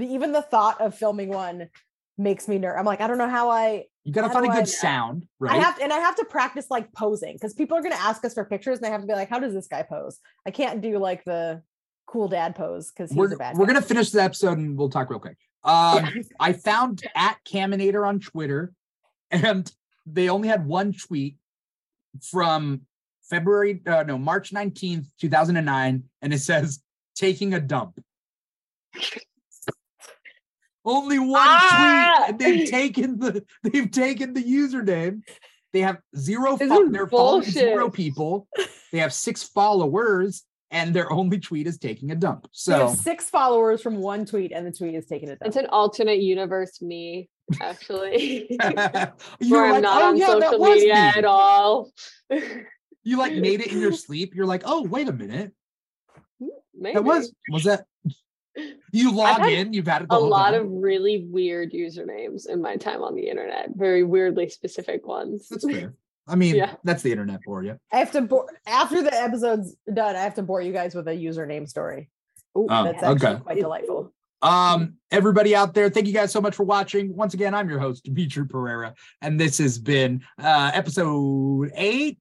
even the thought of filming one makes me nervous. I'm like, I don't know how I
You gotta find a good
I-
sound, right?
I have to, and I have to practice like posing because people are gonna ask us for pictures and I have to be like, how does this guy pose? I can't do like the cool dad pose because he's
we're
a bad
we're
guy.
gonna finish the episode and we'll talk real quick. Um I found at Caminator on Twitter, and they only had one tweet from February, uh, no, March 19th, 2009, and it says taking a dump. only one
Ah!
tweet, and they've taken the they've taken the username. They have zero
This
fo-
is
they're following
bullshit.
zero people. They have six followers, and their only tweet is taking a dump. So
have six followers from one tweet, and the tweet is taking it down.
It's an alternate universe me, actually.
you're
where I'm
like,
not
oh
on
yeah, that
social
was
media
me.
at all.
You like made it in your sleep. You're like, oh wait a minute,
Maybe.
that was was that. You log
had
in. You've had
a lot
time.
of really weird usernames in my time on the internet. Very weirdly specific ones.
That's fair. I mean,
Yeah.
that's the internet for you.
I have to bore after the episode's done. I have to bore you guys with a username story.
Ooh,
Oh,
That's actually
okay.
quite delightful.
Um, everybody out there, thank you guys so much for watching. Once again, I'm your host, Dimithri Perera, and this has been uh episode eight.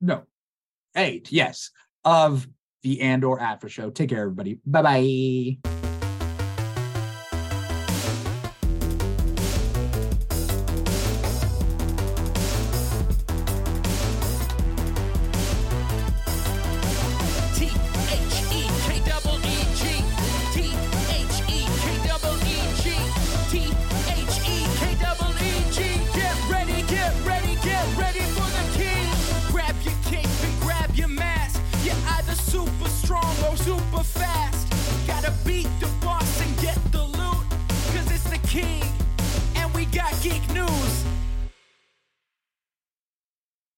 No, eight, yes, of the Andor After Show. Take care, everybody. Bye bye.